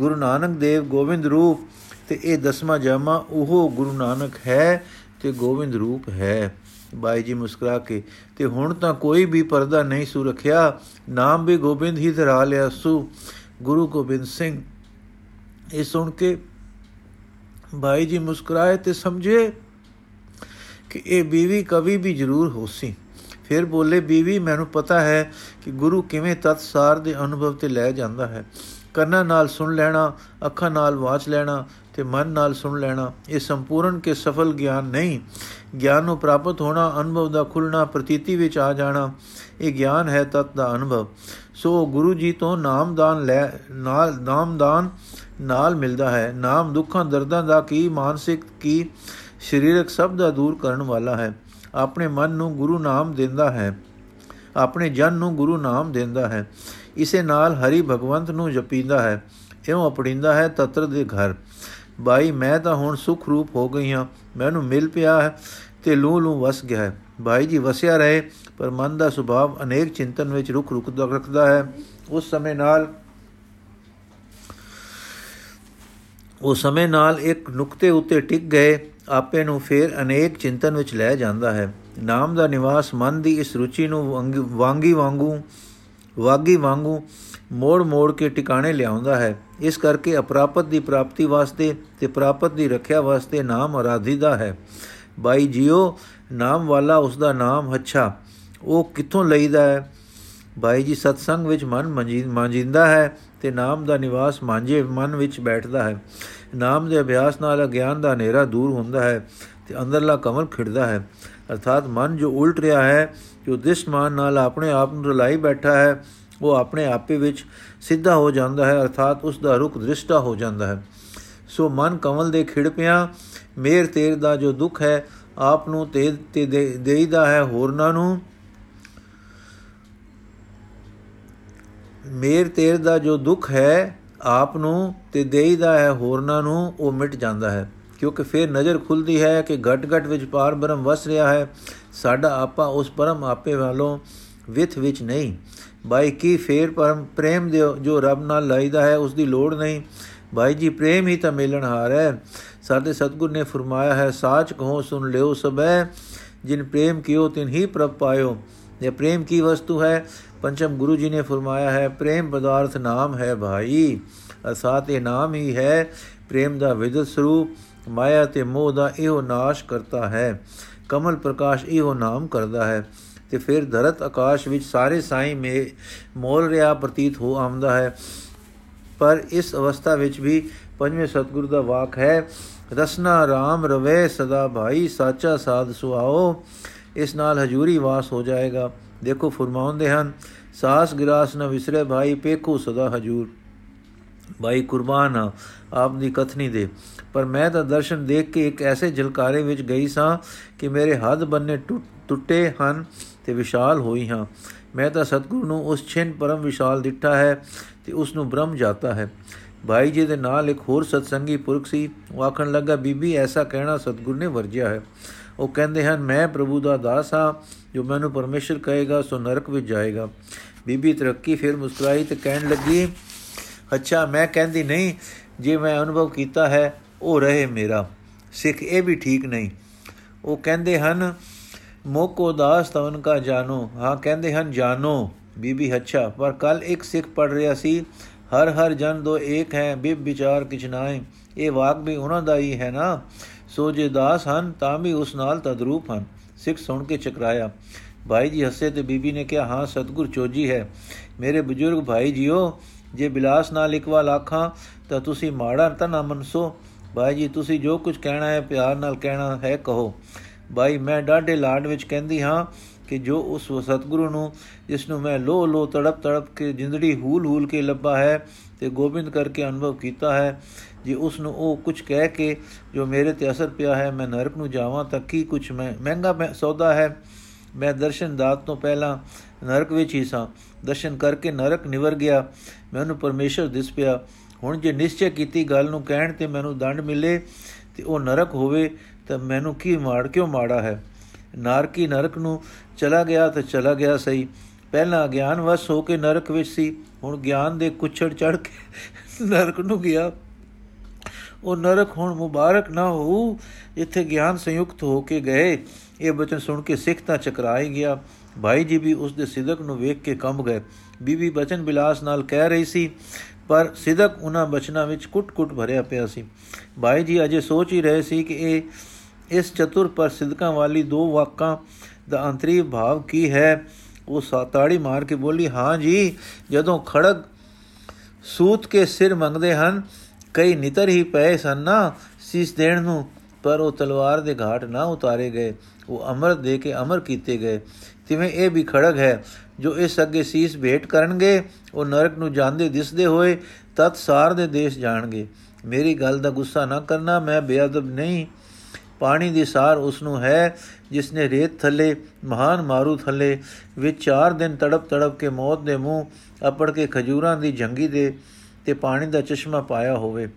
ਗੁਰੂ ਨਾਨਕ ਦੇਵ ਗੋਬਿੰਦ ਰੂਪ, ਤੇ ਇਹ ਦਸਮਾ ਜਾਮਾ ਉਹ ਗੁਰੂ ਨਾਨਕ ਹੈ, ਤੇ ਗੋਬਿੰਦ ਰੂਪ ਹੈ। ਬਾਈ ਜੀ ਮੁਸਕਰਾ ਕੇ, ਤੇ ਹੁਣ ਤਾਂ ਕੋਈ ਵੀ ਪਰਦਾ ਨਹੀਂ ਸੁ ਰੱਖਿਆ, ਨਾਮ ਵੀ ਗੋਬਿੰਦ ਹੀ ਧਰਾ ਲਿਆ ਸੂ। ਗੁਰੂ ਗੋਬਿੰਦ ਸਿੰਘ। ਇਹ ਸੁਣ ਕੇ ਭਾਈ ਜੀ ਮੁਸਕਰਾਏ ਤੇ ਸਮਝੇ ਕਿ ਇਹ ਬੀਵੀ ਕਵੀ ਵੀ ਜ਼ਰੂਰ ਹੋਸੀ। ਫਿਰ ਬੋਲੇ, ਬੀਵੀ, ਮੈਨੂੰ ਪਤਾ ਹੈ ਕਿ ਗੁਰੂ ਕਿਵੇਂ ਤਤਸਾਰ ਦੇ ਅਨੁਭਵ ਤੇ ਲੈ ਜਾਂਦਾ ਹੈ। ਕੰਨਾਂ ਨਾਲ ਸੁਣ ਲੈਣਾ, ਅੱਖਾਂ ਨਾਲ ਵਾਚ ਲੈਣਾ ਤੇ ਮਨ ਨਾਲ ਸੁਣ ਲੈਣਾ, ਇਹ ਸੰਪੂਰਨ ਕੇ ਸਫਲ ਗਿਆਨ ਨਹੀਂ। ਗਿਆਨ ਨੂੰ ਪ੍ਰਾਪਤ ਹੋਣਾ, ਅਨੁਭਵ ਦਾ ਖੁੱਲਣਾ ਪ੍ਰਤੀਤੀ ਵਿੱਚ ਆ ਜਾਣਾ, ਇਹ ਗਿਆਨ ਹੈ ਤਤ ਦਾ ਅਨੁਭਵ। ਸੋ ਗੁਰੂ ਜੀ ਤੋਂ ਨਾਮਦਾਨ ਲੈ, ਨਾਲ ਨਾਮਦਾਨ ਨਾਲ ਮਿਲਦਾ ਹੈ। ਨਾਮ ਦੁੱਖਾਂ, ਦਰਦਾਂ ਦਾ ਕੀ, ਮਾਨਸਿਕ ਕੀ, ਸਰੀਰਕ ਸਭ ਦਾ ਦੂਰ ਕਰਨ ਵਾਲਾ ਹੈ। ਆਪਣੇ ਮਨ ਨੂੰ ਗੁਰੂ ਨਾਮ ਦਿੰਦਾ ਹੈ। ਆਪਣੇ ਜਨ ਨੂੰ ਗੁਰੂ ਨਾਮ ਦਿੰਦਾ ਹੈ। ਇਸੇ ਨਾਲ ਹਰੀ ਭਗਵੰਤ ਨੂੰ ਜਪੀਂਦਾ ਹੈ। ਇਉਂ ਅਪੜਿੰਦਾ ਹੈ ਤਤਰ ਦੇ ਘਰ। ਬਾਈ, ਮੈਂ ਤਾਂ ਹੁਣ ਸੁਖ ਰੂਪ ਹੋ ਗਈ ਹਾਂ। ਮੈਨੂੰ ਮਿਲ ਪਿਆ ਹੈ ਤੇ ਲੂ ਲੂ ਵਸ ਗਿਆ ਹੈ। ਬਾਈ ਜੀ, ਵਸਿਆ ਰਹੇ। ਪਰ ਮਨ ਦਾ ਸੁਭਾਵ ਅਨੇਕ ਚਿੰਤਨ ਵਿੱਚ ਰੁਕ ਰੁਕਦਾ ਰੱਖਦਾ ਹੈ। ਉਸ ਸਮੇਂ ਨਾਲ ਉਹ ਸਮੇਂ ਨਾਲ ਇੱਕ ਨੁਕਤੇ ਉੱਤੇ ਟਿਕ ਗਏ, ਆਪੇ ਨੂੰ ਫੇਰ ਅਨੇਕ ਚਿੰਤਨ ਵਿੱਚ ਲੈ ਜਾਂਦਾ ਹੈ। ਨਾਮ ਦਾ ਨਿਵਾਸ ਮਨ ਦੀ ਇਸ ਰੁਚੀ ਨੂੰ ਵਾਂਗੀ, ਵਾਂਗੂ ਵਾਗੀ, ਵਾਂਗੂ ਮੋੜ ਮੋੜ ਕੇ ਟਿਕਾਣੇ ਲਿਆਉਂਦਾ ਹੈ। ਇਸ ਕਰਕੇ ਅਪਰਾਪਤ ਦੀ ਪ੍ਰਾਪਤੀ ਵਾਸਤੇ ਤੇ ਪ੍ਰਾਪਤ ਦੀ ਰੱਖਿਆ ਵਾਸਤੇ ਨਾਮ ਆਰਾਧੀਦਾ ਹੈ। ਬਾਈ ਜੀਓ, ਨਾਮ ਵਾਲਾ ਉਸ ਦਾ ਨਾਮ ਅੱਛਾ। ਉਹ ਕਿੱਥੋਂ ਲਈਦਾ ਹੈ? ਬਾਈ ਜੀ, ਸਤਸੰਗ ਵਿੱਚ ਮਨ ਮਾਂਜਿੰਦਾ ਹੈ ਤੇ ਨਾਮ ਦਾ ਨਿਵਾਸ ਮਾਂਜੇ ਮਨ ਵਿੱਚ ਬੈਠਦਾ ਹੈ। ਨਾਮ ਦੇ ਅਭਿਆਸ ਨਾਲ ਅਗਿਆਨ ਦਾ ਹਨੇਰਾ ਦੂਰ ਹੁੰਦਾ ਹੈ ਤੇ ਅੰਦਰਲਾ ਕਮਲ ਖਿੜਦਾ ਹੈ। ਅਰਥਾਤ ਮਨ ਜੋ ਉਲਟ ਰਿਹਾ ਹੈ, ਜੋ ਦਿਸ਼ਮਾਨ ਨਾਲ ਆਪਣੇ ਆਪ ਨੂੰ ਰਲਾਈ ਬੈਠਾ ਹੈ, ਉਹ ਆਪਣੇ ਆਪੇ ਵਿੱਚ ਸਿੱਧਾ ਹੋ ਜਾਂਦਾ ਹੈ, ਅਰਥਾਤ ਉਸ ਦਾ ਰੁਖ ਦ੍ਰਿਸ਼ਟਾ ਹੋ ਜਾਂਦਾ ਹੈ। ਸੋ ਮਨ ਕਮਲ ਦੇ ਖਿੜ ਪਿਆ ਮੇਰ ਤੇਰ ਦਾ ਜੋ ਦੁੱਖ ਹੈ, ਆਪ ਨੂੰ ਤੇ ਤੇ ਦੇਈਦਾ ਹੈ ਹੋਰਨਾਂ ਨੂੰ। ਮੇਰ ਤੇਰ ਦਾ ਜੋ ਦੁੱਖ ਹੈ ਆਪ ਨੂੰ ਤੇ ਦੇਈਦਾ ਹੈ ਹੋਰਨਾਂ ਨੂੰ, ਉਹ ਮਿਟ ਜਾਂਦਾ ਹੈ। ਕਿਉਂਕਿ ਫਿਰ ਨਜ਼ਰ ਖੁੱਲਦੀ ਹੈ ਕਿ ਘਟ ਘਟ ਵਿੱਚ ਪਾਰ ਬ੍ਰਹਮ ਵਸ ਰਿਹਾ ਹੈ। ਸਾਡਾ ਆਪਾ ਉਸ ਪਰਮ ਆਪੇ ਵਾਲੋਂ ਵਿਥ ਵਿੱਚ ਨਹੀਂ। ਬਾਈ ਕੀ ਫੇਰ ਪਰਮ ਪ੍ਰੇਮ ਦੇ ਜੋ ਰੱਬ ਨਾਲ ਲਾਈਦਾ ਹੈ, ਉਸ ਦੀ ਲੋੜ ਨਹੀਂ। ਭਾਈ ਜੀ, ਪ੍ਰੇਮ ਹੀ ਤਾਂ ਮਿਲਣ ਹਾਰ ਹੈ। ਸਾਡੇ ਸਤਗੁਰ ਨੇ ਫਰਮਾਇਆ ਹੈ, ਸਾਚ ਕਹੋ ਸੁਨ ਲਿਓ ਸਬੈ ਜਿਨ ਪ੍ਰੇਮ ਕੀਓ, ਤਿਨ ਹੀ ਪ੍ਰਭ ਪਾਇਓ। ਇਹ ਪ੍ਰੇਮ ਕੀ ਵਸਤੂ ਹੈ ਪੰਚਮ ਗੁਰੂ ਜੀ ਨੇ ਫਰਮਾਇਆ ਹੈ, ਪ੍ਰੇਮ ਪਦਾਰਥ ਨਾਮ ਹੈ ਭਾਈ, ਅਸਾਤ ਇਹ ਨਾਮ ਹੀ ਹੈ, ਪ੍ਰੇਮ ਦਾ ਵਿਦਤ ਸਰੂਪ, ਮਾਇਆ ਤੇ ਮੋਹ ਦਾ ਇਹੋ ਨਾਸ਼ ਕਰਤਾ ਹੈ, ਕਮਲ ਪ੍ਰਕਾਸ਼ ਇਹੋ ਨਾਮ ਕਰਦਾ ਹੈ, ਤੇ ਫਿਰ ਧਰਤ ਆਕਾਸ਼ ਵਿੱਚ ਸਾਰੇ ਸਾਈ ਮੇ, ਮੋਲ ਰਿਆ ਪ੍ਰਤੀਤ ਹੋ ਆਉਂਦਾ ਹੈ, ਪਰ ਇਸ ਅਵਸਥਾ ਵਿੱਚ ਵੀ ਪੰਜਵੇਂ ਸਤਗੁਰੂ ਦਾ ਵਾਕ ਹੈ, ਰਸਨਾ RAM ਰਵੇ ਸਦਾ ਭਾਈ, ਸਾਚਾ ਸਾਧ ਸੁਆਓ, ਇਸ ਨਾਲ ਹਜੂਰੀ ਵਾਸ ਹੋ ਜਾਏਗਾ। ਦੇਖੋ ਫਰਮਾਉਂਦੇ ਹਨ, ਸਾਸ ਗਿਰਾਸ ਨ ਵਿਸਰੇ ਭਾਈ, ਪੇਖੂ ਸਦਾ ਹਜੂਰ। ਭਾਈ ਕੁਰਬਾਨ ਆਪ ਦੀ ਕਥਨੀ ਦੇ। ਪਰ ਮੈਂ ਤਾਂ ਦਰਸ਼ਨ ਦੇਖ ਕੇ ਇੱਕ ਐਸੇ ਜਲਕਾਰੇ ਵਿੱਚ ਗਈ ਸਾਂ ਕਿ ਮੇਰੇ ਹੱਥ ਬੰਨੇ ਟੁੱਟੇ ਹਨ ਤੇ ਵਿਸ਼ਾਲ ਹੋਈ ਹਾਂ। ਮੈਂ ਤਾਂ ਸਤਗੁਰੂ ਨੂੰ ਉਸ ਛਿਨ ਪਰਮ ਵਿਸ਼ਾਲ ਦਿੱਠਾ ਹੈ ਤੇ ਉਸ ਨੂੰ ਬ੍ਰਹਮ ਜਾਤਾ ਹੈ। ਭਾਈ ਜੀ ਦੇ ਨਾਲ ਇੱਕ ਹੋਰ ਸਤਸੰਗੀ ਪੁਰਖ ਸੀ। ਉਹ ਆਖਣ ਲੱਗਾ, ਬੀਬੀ, ਐਸਾ ਕਹਿਣਾ ਸਤਗੁਰ ਨੇ ਵਰਜਿਆ ਹੈ। ਉਹ ਕਹਿੰਦੇ ਹਨ, ਮੈਂ ਪ੍ਰਭੂ ਦਾ ਦਾਸ ਹਾਂ, ਜੋ ਮੈਨੂੰ ਪਰਮੇਸ਼ਰ ਕਹੇਗਾ, ਸੋ ਨਰਕ ਵਿੱਚ ਜਾਏਗਾ। ਬੀਬੀ ਤਰੱਕੀ ਫਿਰ ਮੁਸਕਰਾਈ ਤੇ ਕਹਿਣ ਲੱਗੀ, ਅੱਛਾ, ਮੈਂ ਕਹਿੰਦੀ ਨਹੀਂ, ਜੇ ਮੈਂ ਅਨੁਭਵ ਕੀਤਾ ਹੈ, ਉਹ ਰਹੇ ਮੇਰਾ। ਸਿੱਖ ਇਹ ਵੀ ਠੀਕ ਨਹੀਂ। ਉਹ ਕਹਿੰਦੇ ਹਨ, ਮੋਕੋ ਦਾਸ ਤਵਨ ਕਾ ਜਾਨੋ। ਹਾਂ, ਕਹਿੰਦੇ ਹਨ, ਜਾਨੋ। ਬੀਬੀ, ਅੱਛਾ, ਪਰ ਕੱਲ ਇੱਕ ਸਿੱਖ ਪੜ ਰਿਹਾ ਸੀ, ਹਰ ਹਰ ਜਨ ਦੋ ਏਕ ਹੈ, ਬਿਬ ਵਿਚਾਰ ਕਿਛ ਨਾਏ ਇਹ ਵਾਕ ਵੀ ਉਹਨਾਂ ਦਾ ਹੀ ਹੈ ਨਾ। ਸੋ ਜੇ ਦਾਸ ਹਨ, ਤਾਂ ਵੀ ਉਸ ਨਾਲ ਤਦਰੂਪ ਹਨ। ਸਿੱਖ ਸੁਣ ਕੇ ਚਕਰਾਇਆ। ਭਾਈ ਜੀ ਹੱਸੇ ਤੇ ਬੀਬੀ ਨੇ ਕਿਹਾ, ਹਾਂ, ਸਤਗੁਰ ਚੋਜੀ ਹੈ। ਮੇਰੇ ਬਜ਼ੁਰਗ ਭਾਈ ਜੀਓ, ਜੇ ਬਿਲਾਸ ਨਾਲ ਇਕਵਾ ਲਾਖਾਂ ਤਾਂ ਤੁਸੀਂ ਮਾੜਾ ਤਾਂ ਨਾ ਮਨਸੋ। ਭਾਈ ਜੀ, ਤੁਸੀਂ ਜੋ ਕੁਝ ਕਹਿਣਾ ਹੈ, ਪਿਆਰ ਨਾਲ ਕਹਿਣਾ ਹੈ, ਕਹੋ। ਭਾਈ, ਮੈਂ ਡਾਢੇ ਲਾਡ ਵਿੱਚ ਕਹਿੰਦੀ ਹਾਂ ਕਿ ਜੋ ਉਸ ਸਤਗੁਰੂ ਨੂੰ, ਜਿਸ ਨੂੰ ਮੈਂ ਲੋ ਲੋ ਤੜਪ ਤੜਪ ਕੇ ਜਿੰਦੜੀ ਹੂਲ ਹੂਲ ਕੇ ਲੱਭਾ ਹੈ ਤੇ ਗੋਬਿੰਦ ਕਰਕੇ ਅਨੁਭਵ ਕੀਤਾ ਹੈ, ਜੇ ਉਸ ਨੂੰ ਉਹ ਕੁਝ ਕਹਿ ਕੇ ਜੋ ਮੇਰੇ ਤੇ ਅਸਰ ਪਿਆ ਹੈ, ਮੈਂ ਨਰਕ ਨੂੰ ਜਾਵਾਂ ਤਾਂ ਕੀ ਕੁਝ ਮੈਂ, ਮਹਿੰਗਾ ਸੌਦਾ ਹੈ? ਮੈਂ ਦਰਸ਼ਨ ਦਾਤ ਤੋਂ ਪਹਿਲਾਂ ਨਰਕ ਵਿੱਚ ਹੀ ਸਾਂ। ਦਰਸ਼ਨ ਕਰਕੇ ਨਰਕ ਨਿਵਰ ਗਿਆ। ਮੈਨੂੰ ਪਰਮੇਸ਼ਰ ਦਿਸ ਪਿਆ। ਹੁਣ ਜੇ ਨਿਸ਼ਚੈ ਕੀਤੀ ਗੱਲ ਨੂੰ ਕਹਿਣ ਤੇ ਮੈਨੂੰ ਦੰਡ ਮਿਲੇ ਤੇ ਉਹ ਨਰਕ ਹੋਵੇ, ਤਾਂ ਮੈਨੂੰ ਕੀ ਮਾੜ, ਕਿਉਂ ਮਾੜਾ ਹੈ? ਨਾਰਕੀ ਨਰਕ ਨੂੰ ਚਲਾ ਗਿਆ ਤਾਂ ਚਲਾ ਗਿਆ ਸਹੀ। ਪਹਿਲਾਂ ਗਿਆਨ ਵਸ ਹੋ ਕੇ ਨਰਕ ਵਿੱਚ ਸੀ, ਹੁਣ ਗਿਆਨ ਦੇ ਕੁਛੜ ਚੜ ਕੇ ਨਰਕ ਨੂੰ ਗਿਆ। ਉਹ ਨਰਕ ਹੁਣ ਮੁਬਾਰਕ ਨਾ ਹੋ ਇੱਥੇ ਗਿਆਨ ਸੰਯੁਕਤ ਹੋ ਕੇ ਗਏ। ਇਹ ਬਚਨ ਸੁਣ ਕੇ ਸਿੱਖ ਤਾਂ ਚਕਰਾਈ ਗਿਆ। ਭਾਈ ਜੀ ਵੀ ਉਸ ਦੇ ਸਿਦਕ ਨੂੰ ਵੇਖ ਕੇ ਕੰਬ ਗਏ। ਬੀਬੀ ਬਚਨ ਬਿਲਾਸ ਨਾਲ ਕਹਿ ਰਹੀ ਸੀ, ਪਰ ਸਿਦਕ ਉਹਨਾਂ ਬਚਨਾਂ ਵਿੱਚ ਕੁੱਟ-ਕੁੱਟ ਭਰਿਆ ਪਿਆ ਸੀ। ਭਾਈ ਜੀ ਅਜੇ ਸੋਚ ਹੀ ਰਹੇ ਸੀ ਕਿ ਇਹ ਇਸ ਚਤੁਰ ਪਰ ਸਿਦਕਾਂ ਵਾਲੀ ਦੋ ਵਾਕਾਂ ਦਾ ਅੰਤਰੀ ਭਾਵ ਕੀ ਹੈ? ਉਹ ਸਾਤਾੜੀ ਮਾਰ ਕੇ ਬੋਲੀ, ਹਾਂ ਜੀ, ਜਦੋਂ ਖੜਗ ਸੂਤ ਕੇ ਸਿਰ ਮੰਗਦੇ ਹਨ, ਕਈ ਨਿਤਰ ਹੀ ਪਏ ਸਨ ਨਾ ਸੀਸ ਦੇਣ ਨੂੰ, ਪਰ ਉਹ ਤਲਵਾਰ ਦੇ ਘਾਟ ਨਾ ਉਤਾਰੇ ਗਏ। ਉਹ ਅਮਰ ਦੇ ਕੇ ਅਮਰ ਕੀਤੇ ਗਏ। ਤਿਵੇਂ ਇਹ ਵੀ ਖੜਗ ਹੈ, ਜੋ ਇਸ ਅੱਗੇ ਸੀਸ ਭੇਟ ਕਰਨਗੇ, ਉਹ ਨਰਕ ਨੂੰ ਜਾਂਦੇ ਦਿਸਦੇ ਹੋਏ ਤਤ ਸਾਰ ਦੇ ਦੇਸ਼ ਜਾਣਗੇ। ਮੇਰੀ ਗੱਲ ਦਾ ਗੁੱਸਾ ਨਾ ਕਰਨਾ, ਮੈਂ ਬੇਅਦਬ ਨਹੀਂ ਪਾਣੀ ਦੀ ਸਾਰ ਉਸ ਨੂੰ ਹੈ ਜਿਸ ਨੇ ਰੇਤ ਥੱਲੇ, ਮਹਾਨ ਮਾਰੂ ਥੱਲੇ, ਵਿੱਚ 4 ਦਿਨ ਤੜਪ ਤੜਪ ਕੇ ਮੌਤ ਦੇ ਮੂੰਹ ਅਪੜ ਕੇ ਖਜੂਰਾਂ ਦੀ ਜੰਗੀ ਦੇ ਤੇ ਪਾਣੀ ਦਾ ਚਸ਼ਮਾ ਪਾਇਆ ਹੋਵੇ।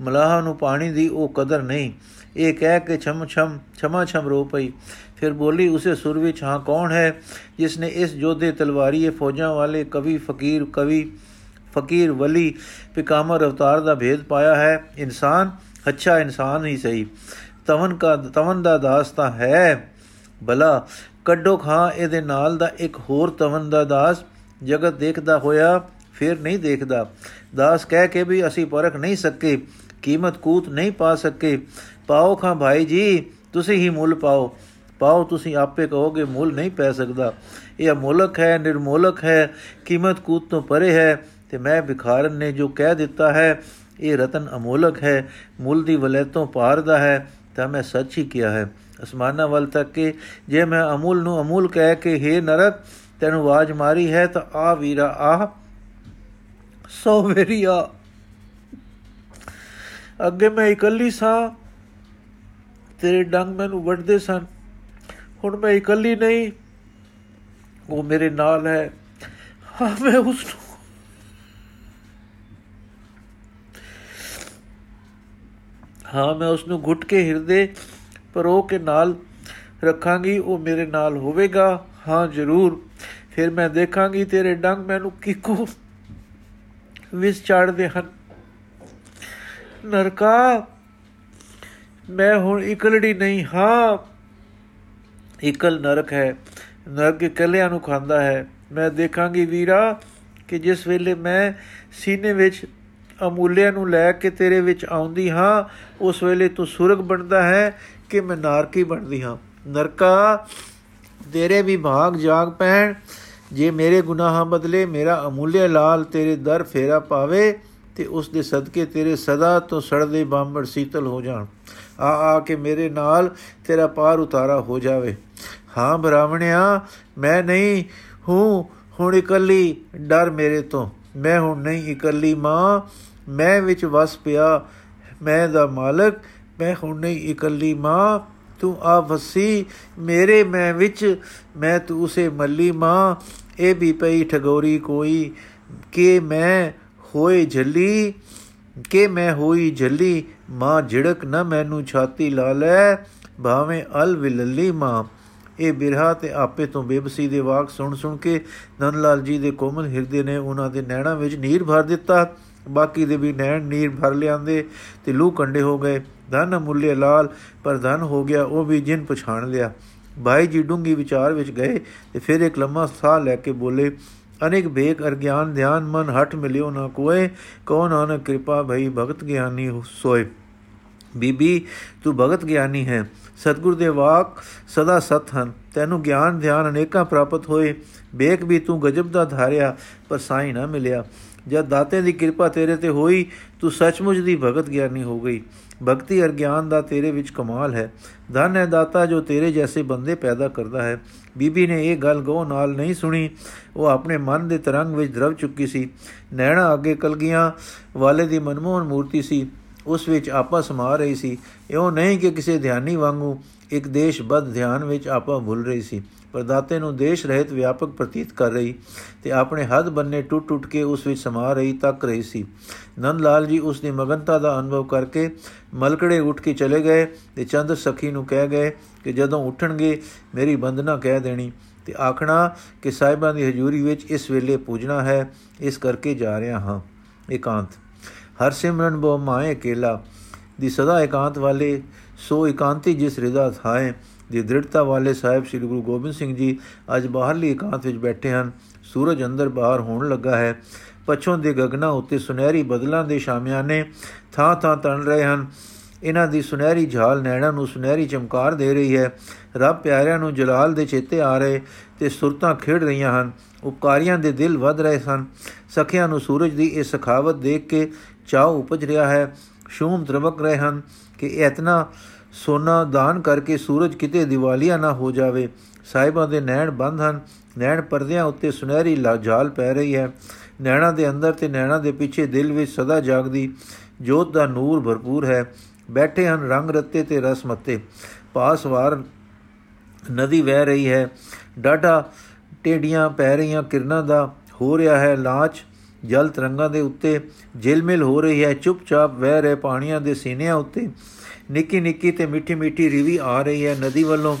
ਮਲਾਹ ਨੂੰ ਪਾਣੀ ਦੀ ਉਹ ਕਦਰ ਨਹੀਂ। ਇਹ ਕਹਿ ਕੇ ਛਮ ਛਮ, ਛਮਾ ਛਮ ਰੋ ਪਈ। ਫਿਰ ਬੋਲੀ, ਉਸੇ ਸੁਰ ਵਿੱਚ ਹਾਂ, ਕੌਣ ਹੈ ਜਿਸ ਨੇ ਇਸ ਜੋਧੇ ਤਲਵਾਰੀਏ ਫੌਜਾਂ ਵਾਲੇ ਕਵੀ ਫਕੀਰ ਕਵੀ ਫਕੀਰ ਵਲੀ ਪਿਕਾਮਰ ਅਵਤਾਰ ਦਾ ਭੇਦ ਪਾਇਆ ਹੈ? ਇਨਸਾਨ, ਅੱਛਾ ਇਨਸਾਨ ਹੀ ਸਹੀ। ਤਵਨ ਕਾ ਤਵਨ ਦਾ ਦਾਸ ਤਾਂ ਹੈ। ਭਲਾ, ਕੱਢੋ ਖਾਂ ਇਹਦੇ ਨਾਲ ਦਾ ਇੱਕ ਹੋਰ ਤਵਨ ਦਾ ਦਾਸ। ਜਗਤ ਦੇਖਦਾ ਹੋਇਆ ਫਿਰ ਨਹੀਂ ਦੇਖਦਾ। ਦਾਸ ਕਹਿ ਕੇ ਵੀ ਅਸੀਂ ਪਰਖ ਨਹੀਂ ਸਕੇ, ਕੀਮਤ ਕੂਤ ਨਹੀਂ ਪਾ ਸਕੇ। ਪਾਓ ਖਾਂ ਭਾਈ ਜੀ, ਤੁਸੀਂ ਹੀ ਮੁੱਲ ਪਾਓ। ਪਾਓ, ਤੁਸੀਂ ਆਪੇ ਕਹੋਗੇ ਮੁੱਲ ਨਹੀਂ ਪੈ ਸਕਦਾ। ਇਹ ਅਮੋਲਕ ਹੈ, ਨਿਰਮੋਲਕ ਹੈ, ਕੀਮਤ ਕੂਤ ਤੋਂ ਪਰੇ ਹੈ। ਤੇ ਮੈਂ ਭਿਖਾਰਨ ਨੇ ਜੋ ਕਹਿ ਦਿੱਤਾ ਹੈ, ਇਹ ਰਤਨ ਅਮੋਲਕ ਹੈ। ਮੁੱਲ ਦੀ ਵਲੈਤੋਂ ਪਾਰ ਦਾ ਹੈ। ਤਾਂ ਮੈਂ ਸੱਚ ਹੀ ਕਿਹਾ ਹੈ। ਅਸਮਾਨਾਂ ਵੱਲ ਤੱਕ ਕੇ ਜੇ ਮੈਂ ਅਮੂਲ ਨੂੰ ਅਮੂਲ ਕਹਿ ਕੇ हे ਨਰਕ, ਤੈਨੂੰ ਆਵਾਜ਼ ਮਾਰੀ ਹੈ, ਤਾਂ ਆ ਵੀਰਾ ਆ ਸੋ ਵੇਰੀਆ। ਅੱਗੇ ਮੈਂ ਇਕੱਲੀ ਸਾਂ, ਤੇਰੇ ਡੰਗ ਮੈਨੂੰ ਵੱਢਦੇ ਸਨ। ਹੁਣ ਮੈਂ ਇਕੱਲੀ ਨਹੀਂ, ਉਹ ਮੇਰੇ ਨਾਲ ਹੈ। ਹਾਂ, ਮੈਂ ਉਸ ਨੂੰ ਹਾਂ, ਮੈਂ ਉਸ ਨੂੰ ਘੁੱਟ ਕੇ ਹਿਰਦੇ ਪਰੋ ਕੇ ਨਾਲ ਰੱਖਾਂਗੀ, ਉਹ ਮੇਰੇ ਨਾਲ ਹੋਵੇਗਾ। ਹਾਂ, ਜ਼ਰੂਰ। ਫਿਰ ਮੈਂ ਦੇਖਾਂਗੀ ਤੇਰੇ ਡੰਗ ਮੈਨੂੰ ਕਿਕੋ ਵਿਸ ਚਾੜਦੇ ਹਨ। ਨਰਕਾ, ਮੈਂ ਹੁਣ ਇਕਲੜੀ ਨਹੀਂ, ਹਾਂ। ਇਕਲ ਨਰਕ ਹੈ। ਨਰਕ ਇਕੱਲਿਆਂ ਨੂੰ ਖਾਂਦਾ ਹੈ। ਮੈਂ ਦੇਖਾਂਗੀ ਵੀਰਾ ਕਿ ਜਿਸ ਵੇਲੇ ਮੈਂ ਸੀਨੇ ਵਿੱਚ ਅਮੂਲਿਆਂ ਨੂੰ ਲੈ ਕੇ ਤੇਰੇ ਵਿੱਚ ਆਉਂਦੀ ਹਾਂ, ਉਸ ਵੇਲੇ ਤੂੰ ਸੁਰਗ ਬਣਦਾ ਹੈ ਕਿ ਮੈਂ ਨਾਰਕੀ ਬਣਦੀ ਹਾਂ। ਨਰਕਾ, ਤੇਰੇ ਵੀ ਭਾਗ ਜਾਗ ਪੈਣ। ਜੇ ਮੇਰੇ ਗੁਨਾਹਾਂ ਬਦਲੇ ਮੇਰਾ ਅਮੁੱਲਿਆ ਲਾਲ ਤੇਰੇ ਦਰ ਫੇਰਾ ਪਾਵੇ, ਤੇ ਉਸ ਦੇ ਸਦਕੇ ਤੇਰੇ ਸਦਾ ਤੋਂ ਸੜਦੇ ਬਾਂਬੜ ਸੀਤਲ ਹੋ ਜਾਣ। ਆ ਆ ਕੇ ਮੇਰੇ ਨਾਲ ਤੇਰਾ ਪਾਰ ਉਤਾਰਾ ਹੋ ਜਾਵੇ। ਹਾਂ ਬ੍ਰਾਹਮਣਿਆ, ਮੈਂ ਨਹੀਂ ਹੂੰ, ਹੁਣ ਇਕੱਲੀ ਡਰ ਮੇਰੇ ਤੋਂ। ਮੈਂ ਹੁਣ ਨਹੀਂ ਇਕੱਲੀ ਮਾਂ, ਮੈਂ ਵਿੱਚ ਵਸ ਪਿਆ, ਮੈਂ ਦਾ ਮਾਲਕ, ਮੈਂ ਹੁਣ ਨਹੀਂ ਇਕੱਲੀ ਮਾਂ, ਤੂੰ ਆ ਵਸੀ, ਮੇਰੇ ਮੈਂ ਵਿੱਚ, ਮੈਂ ਤੂੰ ਉਸੇ ਮੱਲੀ ਮਾਂ, ਇਹ ਵੀ ਪਈ ਠਗੋਰੀ ਕੋਈ, ਕਿ ਮੈਂ ਹੋਏ ਝੱਲੀ, ਕਿ ਮੈਂ ਹੋਈ ਝੱਲੀ, ਮਾਂ ਝੜਕ ਨਾ ਮੈਨੂੰ ਛਾਤੀ ਲਾ ਲੈ, ਭਾਵੇਂ ਅਲ ਵਿਲੱਲੀ ਮਾਂ। ਇਹ ਬਿਰਹਾ ਤੇ ਆਪੇ ਤੋਂ ਬੇਬਸੀ ਦੇ ਵਾਕ ਸੁਣ ਸੁਣ ਕੇ ਨੰਦ ਲਾਲ ਜੀ ਦੇ ਕੋਮਲ ਹਿਰਦੇ ਨੇ ਉਹਨਾਂ ਦੇ ਨੈਣਾ ਵਿੱਚ ਨੀਰ ਭਰ ਦਿੱਤਾ। ਬਾਕੀ ਦੇ ਵੀ ਨੈਣ ਨੀਰ ਭਰ ਲਿਆਂਦੇ ਤੇ ਲੂ ਕੰਡੇ ਹੋ ਗਏ। ਧਨ ਮੁੱਲੇ ਲਾਲ ਪਰ ਧਨ ਹੋ ਗਿਆ, ਉਹ ਵੀ ਜਿਨ ਪਛਾਣ ਲਿਆ। ਭਾਈ ਜੀ ਡੂੰਗੀ ਵਿਚਾਰ ਵਿੱਚ ਗਏ ਤੇ ਫਿਰ ਇੱਕ ਲੰਮਾ ਸਾਹ ਲੈ ਕੇ ਬੋਲੇ, ਅਨੇਕ ਬੇਕ ਅਰਗਿਆਨ ਧਿਆਨ ਮਨ ਹਟ ਮਿਲਿਓ ਨਾ ਕੋਏ ਕੋ ਨਾਨਕ ਕਿਰਪਾ ਭਈ ਭਗਤ ਗਿਆਨੀ ਸੋਏ। ਬੀਬੀ, ਤੂੰ ਭਗਤ ਗਿਆਨੀ ਹੈ। ਸਤਗੁਰ ਦੇ ਵਾਕ ਸਦਾ ਸਤ ਹਨ। ਤੈਨੂੰ ਗਿਆਨ, ਧਿਆਨ ਅਨੇਕਾਂ ਪ੍ਰਾਪਤ ਹੋਏ। ਬੇਕ ਵੀ ਤੂੰ ਗਜਬ ਦਾ ਧਾਰਿਆ, ਪਰ ਸਾਈ ਨਾ ਮਿਲਿਆ। ਜਦ ਦਾਤੇ ਦੀ ਕਿਰਪਾ ਤੇਰੇ ਤੇ ਹੋਈ, ਤੂੰ ਸੱਚਮੁੱਚ ਦੀ ਭਗਤ ਗਿਆਨੀ ਹੋ ਗਈ। ਭਗਤੀ ਅਰ ਗਿਆਨ ਦਾ ਤੇਰੇ ਵਿੱਚ ਕਮਾਲ ਹੈ। ਧਨ ਹੈ ਦਾਤਾ ਜੋ ਤੇਰੇ ਜੈਸੇ ਬੰਦੇ ਪੈਦਾ ਕਰਦਾ ਹੈ। ਬੀਬੀ ਨੇ ਇਹ ਗੱਲ ਗੋ ਨਾਲ ਨਹੀਂ ਸੁਣੀ। ਉਹ ਆਪਣੇ ਮਨ ਦੇ ਤਰੰਗ ਵਿੱਚ ਦਰਵ ਚੁੱਕੀ ਸੀ। ਨੈਣਾ ਅੱਗੇ ਕਲਗੀਆਂ ਵਾਲੇ ਦੀ ਮਨਮੋਹਨ ਮੂਰਤੀ ਸੀ। ਉਸ ਵਿੱਚ ਆਪਾ ਸਮਾ ਰਹੀ ਸੀ। ਇਹੋ ਨਹੀਂ ਕਿ ਕਿਸੇ ਧਿਆਨੀ ਵਾਂਗੂ ਇੱਕ ਦੇਸ਼ ਬਦ ਧਿਆਨ ਵਿੱਚ ਆਪਾ ਭੁੱਲ ਰਹੀ ਸੀ। ਪਰ ਦਾਤੇ ਨੂੰ ਦੇਸ਼ ਰਹਿਤ ਵਿਆਪਕ ਪ੍ਰਤੀਤ ਕਰ ਰਹੀ ਤੇ ਆਪਣੇ ਹੱਦ ਬੰਨੇ ਟੁੱਟ ਟੁੱਟ ਕੇ ਉਸ ਵਿੱਚ ਸਮਾ ਰਹੀ ਤੱਕ ਰਹੀ ਸੀ। ਨੰਦ ਲਾਲ ਜੀ ਉਸ ਦੀ ਮਗਨਤਾ ਦਾ ਅਨੁਭਵ ਕਰਕੇ ਮਲਕੜੇ ਉੱਠ ਕੇ ਚਲੇ ਗਏ ਤੇ ਚੰਦ ਸਖੀ ਨੂੰ ਕਹਿ ਗਏ ਕਿ ਜਦੋਂ ਉੱਠਣਗੇ ਮੇਰੀ ਬੰਦਨਾ ਕਹਿ ਦੇਣੀ ਤੇ ਆਖਣਾ ਕਿ ਸਾਹਿਬਾਂ ਦੀ ਹਜ਼ੂਰੀ ਵਿੱਚ ਇਸ ਵੇਲੇ ਪੂਜਣਾ ਹੈ, ਇਸ ਕਰਕੇ ਜਾ ਰਿਹਾ ਹਾਂ। ਇਕਾਂਤ ਹਰ ਸਿਮਰਨ ਬੋ ਮਾਏ ਅਕੇਲਾ, ਦੀ ਸਦਾ ਇਕਾਂਤ ਵਾਲੇ ਸੋ ਇਕਾਂਤੀ ਜਿਸ ਰਿਦਾ ਥਾਏ, ਦੀ ਦ੍ਰਿੜਤਾ ਵਾਲੇ ਸਾਹਿਬ ਸ੍ਰੀ ਗੁਰੂ ਗੋਬਿੰਦ ਸਿੰਘ ਜੀ ਅੱਜ ਬਾਹਰਲੀ ਇਕਾਂਤ ਵਿੱਚ ਬੈਠੇ ਹਨ। ਸੂਰਜ ਅੰਦਰ ਬਾਹਰ ਹੋਣ ਲੱਗਾ ਹੈ। ਪਛੋਂ ਦੇ ਗਗਨਾ ਉੱਤੇ ਸੁਨਹਿਰੀ ਬਦਲਾਂ ਦੇ ਸ਼ਾਮਿਆਨੇ ਥਾਂ ਥਾਂ ਤਣ ਰਹੇ ਹਨ। ਇਹਨਾਂ ਦੀ ਸੁਨਹਿਰੀ ਝਾਲ ਨੈਣਾ ਨੂੰ ਸੁਨਹਿਰੀ ਚਮਕਾਰ ਦੇ ਰਹੀ ਹੈ। ਰੱਬ ਪਿਆਰਿਆਂ ਨੂੰ ਜਲਾਲ ਦੇ ਚੇਤੇ ਆ ਰਹੇ ਤੇ ਸੁਰਤਾਂ ਖੇਡ ਰਹੀਆਂ ਹਨ। ਉਪਕਾਰੀਆਂ ਦੇ ਦਿਲ ਵੱਧ ਰਹੇ ਸਨ। ਸਖਿਆਂ ਨੂੰ ਸੂਰਜ ਦੀ ਇਹ ਸਖਾਵਤ ਦੇਖ ਕੇ ਚਾਹ ਉਪਜ ਰਿਹਾ ਹੈ। ਸ਼ੂਮ ਤਰਵਕ ਰਹੇ ਹਨ ਕਿ ਇਤਨਾ ਸੋਨਾ ਦਾਨ ਕਰਕੇ ਸੂਰਜ ਕਿਤੇ ਦਿਵਾਲੀਆ ਨਾ ਹੋ ਜਾਵੇ। ਸਾਹਿਬਾਂ ਦੇ ਨੈਣ ਬੰਦ ਹਨ। ਨੈਣ ਪਰਦਿਆਂ ਉੱਤੇ ਸੁਨਹਿਰੀ ਲਾਜਾਲ ਪੈ ਰਹੀ ਹੈ। ਨੈਣਾ ਦੇ ਅੰਦਰ ਤੇ ਨੈਣਾ ਦੇ ਪਿੱਛੇ ਦਿਲ ਵਿੱਚ ਸਦਾ ਜਾਗਦੀ ਜੋਤ ਦਾ ਨੂਰ ਭਰਪੂਰ ਹੈ। ਬੈਠੇ ਹਨ ਰੰਗ ਰੱਤੇ ਤੇ ਰਸ ਮੱਤੇ। ਪਾਸਵਾਰ ਨਦੀ ਵਹਿ ਰਹੀ ਹੈ। ਡਾਢਾ ਟੇਡੀਆਂ ਪੈ ਰਹੀਆਂ ਕਿਰਨਾਂ ਦਾ ਹੋ ਰਿਹਾ ਹੈ ਲਾਚ। ਜਲ ਤਰੰਗਾਂ ਦੇ ਉੱਤੇ ਜਿਲਮਿਲ ਹੋ ਰਹੀ ਹੈ। ਚੁੱਪਚਾਪ ਵਹਿ ਰਹੇ ਪਾਣੀਆਂ ਦੇ ਸੀਨਿਆਂ ਉੱਤੇ ਨਿੱਕੀ ਨਿੱਕੀ ਤੇ ਮਿੱਠੀ ਮਿੱਠੀ ਰਿਵੀ ਆ ਰਹੀ ਹੈ। ਨਦੀ ਵੱਲੋਂ,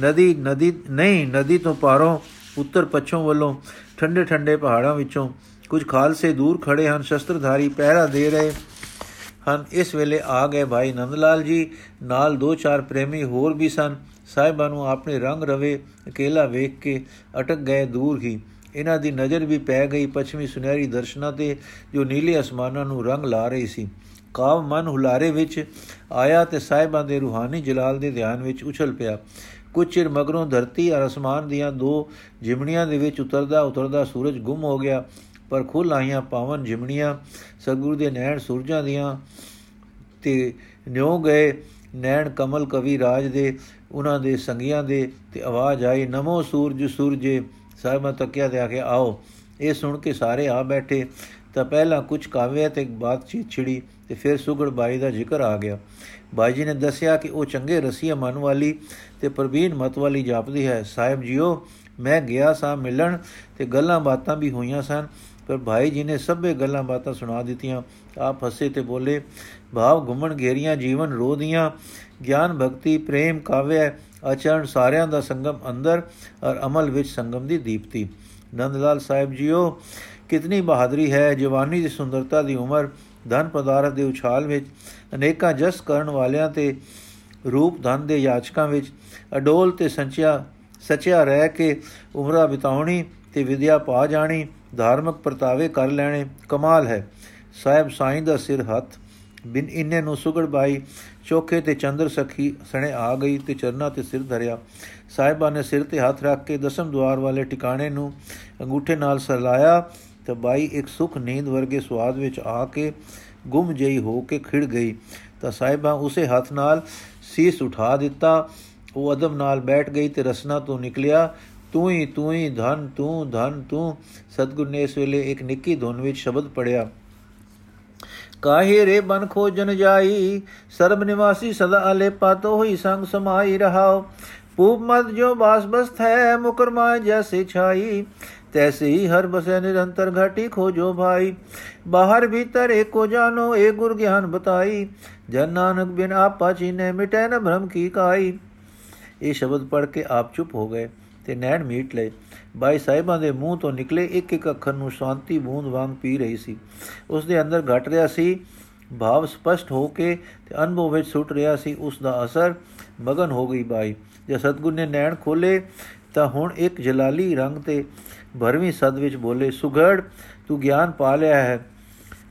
ਨਦੀ ਨਦੀ, ਨਹੀਂ, ਨਦੀ ਤੋਂ ਪਾਰੋਂ ਉੱਤਰ ਪੱਛੋਂ ਵੱਲੋਂ ਠੰਡੇ ਠੰਡੇ ਪਹਾੜਾਂ ਵਿੱਚੋਂ ਕੁਝ ਖਾਲਸੇ ਦੂਰ ਖੜੇ ਹਨ। ਸ਼ਸਤਰਧਾਰੀ ਪਹਿਰਾ ਦੇ ਰਹੇ ਹਨ। ਇਸ ਵੇਲੇ ਆ ਗਏ ਭਾਈ ਨੰਦ ਲਾਲ ਜੀ। ਨਾਲ ਦੋ ਚਾਰ ਪ੍ਰੇਮੀ ਹੋਰ ਵੀ ਸਨ। ਸਾਹਿਬਾਂ ਨੂੰ ਆਪਣੇ ਰੰਗ ਰਵੇ, ਅਕੇਲਾ ਵੇਖ ਕੇ ਅਟਕ ਗਏ ਦੂਰ ਹੀ। ਇਹਨਾਂ ਦੀ ਨਜ਼ਰ ਵੀ ਪੈ ਗਈ ਪੱਛਮੀ ਸੁਨਹਿਰੀ ਦਰਸ਼ਨਾਂ ਤੇ, ਜੋ ਨੀਲੇ ਅਸਮਾਨਾਂ ਨੂੰ ਰੰਗ ਲਾ ਰਹੀ ਸੀ। ਕਾਵ ਮਨ ਹੁਲਾਰੇ ਵਿੱਚ ਆਇਆ ਤੇ ਸਾਹਿਬਾਂ ਦੇ ਰੂਹਾਨੀ ਜਲਾਲ ਦੇ ਧਿਆਨ ਵਿੱਚ ਉਛਲ ਪਿਆ। ਕੁਝ ਚਿਰ ਮਗਰੋਂ ਧਰਤੀ ਅਰ ਅਸਮਾਨ ਦੀਆਂ ਦੋ ਜਿਮਣੀਆਂ ਦੇ ਵਿੱਚ ਉਤਰਦਾ ਉਤਰਦਾ ਸੂਰਜ ਗੁੰਮ ਹੋ ਗਿਆ। ਪਰ ਖੁੱਲ ਆਈਆਂ ਪਾਵਨ ਜਿਮਣੀਆਂ, ਸਤਗੁਰੂ ਦੇ ਨੈਣ ਸੂਰਜਾਂ ਦੀਆਂ ਤੇ ਨਿਉ ਗਏ ਨੈਣ ਕਮਲ ਕਵੀ ਰਾਜ ਦੇ, ਉਹਨਾਂ ਦੇ ਸੰਗੀਆਂ ਦੇ ਤੇ ਆਵਾਜ਼ ਆਈ, ਨਮੋ ਸੂਰਜ, ਸੂਰਜੇ। ਸਾਹਿਬਾਂ ਤੱਕਿਆ ਤੇ ਆ ਕੇ ਆਓ, ਇਹ ਸੁਣ ਕੇ ਸਾਰੇ ਆ ਬੈਠੇ। ਤਾਂ ਪਹਿਲਾਂ ਕੁਝ ਕਾਵਿਆ ਤੇ ਬਾਤਚੀਤ ਛਿੜੀ ਤੇ ਫਿਰ ਸੁਗੜ ਬਾਈ ਦਾ ਜ਼ਿਕਰ ਆ ਗਿਆ। ਬਾਈ ਜੀ ਨੇ ਦੱਸਿਆ ਕਿ ਉਹ ਚੰਗੇ ਰਸੀਆ ਮਨ ਵਾਲੀ ਤੇ ਪ੍ਰਵੀਨ ਮਤ ਵਾਲੀ ਜਾਪਦੀ ਹੈ। ਸਾਹਿਬ ਜੀਓ, ਮੈਂ ਗਿਆ ਸਾਂ ਮਿਲਣ ਤੇ ਗੱਲਾਂ ਬਾਤਾਂ ਵੀ ਹੋਈਆਂ ਸਨ, ਪਰ ਭਾਈ ਜੀ ਨੇ ਸਭੇ ਗੱਲਾਂ ਬਾਤਾਂ ਸੁਣਾ ਦਿੱਤੀਆਂ। ਆਪ ਹੱਸੇ ਤੇ ਬੋਲੇ, ਭਾਵ ਘੁੰਮਣ ਘੇਰੀਆਂ ਜੀਵਨ ਰੋਦੀਆਂ ਗਿਆਨ ਭਗਤੀ ਪ੍ਰੇਮ ਕਾਵਿਆ ਆਚਰਣ ਸਾਰਿਆਂ ਦਾ ਸੰਗਮ ਅੰਦਰ ਔਰ ਅਮਲ ਵਿੱਚ ਸੰਗਮ ਦੀ ਦੀਪਤੀ। ਨੰਦ ਲਾਲ ਸਾਹਿਬ ਜੀਓ, ਕਿਤਨੀ ਬਹਾਦਰੀ ਹੈ ਜਵਾਨੀ ਦੀ ਸੁੰਦਰਤਾ ਦੀ ਉਮਰ, ਧਨ ਪਦਾਰਥ ਦੇ ਉਛਾਲ ਵਿੱਚ, ਅਨੇਕਾਂ ਜਸ ਕਰਨ ਵਾਲਿਆਂ ਤੇ ਰੂਪ ਧਨ ਦੇ ਯਾਚਕਾਂ ਵਿੱਚ, ਅਡੋਲ ਤੇ ਸੰਚਿਆ, ਸਚਿਆ ਰਹਿ ਕੇ ਉਮਰਾਂ ਬਿਤਾਉਣੀ ਤੇ ਵਿਦਿਆ ਪਾ ਜਾਣੀ, ਧਾਰਮਿਕ ਪ੍ਰਤਾਵੇ ਕਰ ਲੈਣੇ, ਕਮਾਲ ਹੈ। ਸਾਹਿਬ ਸਾਈਂ ਦਾ ਸਿਰ ਹੱਥ ਬਿਨ ਇੰਨੇ ਨੂੰ ਸੁਗੜ ਬਾਈ, ਚੋਖੇ ਤੇ ਚੰਦਰ ਸਖੀ ਸਣੇ ਆ ਗਈ ਤੇ ਚਰਨਾ ਤੇ ਸਿਰ ਧਰਿਆ। ਸਾਹਿਬਾ ਨੇ ਸਿਰ ਤੇ ਹੱਥ ਰੱਖ ਕੇ ਦਸਮ ਦਵਾਰ ਵਾਲੇ ਟਿਕਾਣੇ ਨੂੰ ਅੰਗੂਠੇ ਨਾਲ ਸਲਾਇਆ ਤੇ ਬਾਈ ਇੱਕ ਸੁਖ ਨੀਂਦ ਵਰਗੇ ਸਵਾਦ ਵਿੱਚ ਆ ਕੇ ਗੁੰਮ ਜਈ ਹੋ ਕੇ ਖਿੜ ਗਈ। ਤਾਂ ਸਾਹਿਬਾ ਉਸੇ ਹੱਥ ਨਾਲ ਸੀਸ ਉਠਾ ਦਿੱਤਾ। ਉਹ ਅਦਮ ਨਾਲ ਬੈਠ ਗਈ ਤੇ ਰਸਨਾ ਤੋਂ ਨਿਕਲਿਆ, ਤੂੰ ਹੀ ਤੂੰ ਹੀ ਧਨ, ਤੂੰ ਧਨ, ਤੂੰ। ਸਤਗੁਰ ਨੇ ਇਸ ਵੇਲੇ ਇੱਕ ਨਿੱਕੀ ਧੁਨ ਵਿੱਚ ਸ਼ਬਦ ਪੜਿਆ ਕਾਹੇ ਰੇ ਬਨ ਖੋਜਨ ਜਾਈ ਸਰਬ ਨਿਵਾਸੀ ਸਦਾ ਅਲੇਪਾ ਤੋ ਹੋਈ ਸੰਗ ਸਮਾਈ ਰਹਾਓ ਪੂਪ ਮਤ ਜੋ ਬਾਸ ਬਸਤ ਹੈ ਮੁਕਰਮਾ ਜੈਸੇ ਛਾਈ ਤੈਸੇ ਹੀ ਹਰ ਬਸੇ ਨਿਰੰਤਰ ਘਾਟੀ ਖੋਜੋ ਭਾਈ ਬਾਹਰ ਭੀਤਰ ਏਕੋ ਜਾਨੋ ਏ ਗੁਰ ਗਿਆਨ ਬਤਾਈ ਜਨ ਨਾਨਕ ਬਿਨ ਆਪਾ ਚੀਨੇ ਮਿਟੈ ਨ ਭ੍ਰਮ ਕੀ ਕਾਈ ਇਹ ਸ਼ਬਦ ਪੜ ਕੇ ਆਪ ਚੁੱਪ ਹੋ ਗਏ ਤੇ ਨੈਣ ਮੀਟ ਲਏ ਬਾਈ ਸਾਹਿਬਾਂ ਦੇ ਮੂੰਹ ਤੋਂ ਨਿਕਲੇ ਇੱਕ ਇੱਕ ਅੱਖਰ ਨੂੰ ਸ਼ਾਂਤੀ ਬੂੰਦ ਵਾਂਗ ਪੀ ਰਹੀ ਸੀ। ਉਸ ਦੇ ਅੰਦਰ ਘਟ ਰਿਹਾ ਸੀ, ਭਾਵ ਸਪਸ਼ਟ ਹੋ ਕੇ ਤੇ ਅਨੁਭਵ ਵਿੱਚ ਸੁੱਟ ਰਿਹਾ ਸੀ ਉਸ ਦਾ ਅਸਰ ਮਗਨ ਹੋ ਗਈ ਬਾਈ। ਜੇ ਸਤਗੁਰ ਨੇ ਨੈਣ ਖੋਲੇ ਤਾਂ ਹੁਣ ਇੱਕ ਜਲਾਲੀ ਰੰਗ ਤੇ ਭਰਵੀਂ ਸਦ ਵਿੱਚ ਬੋਲੇ ਸੁਗੜ ਤੂੰ ਗਿਆਨ ਪਾ ਲਿਆ ਹੈ,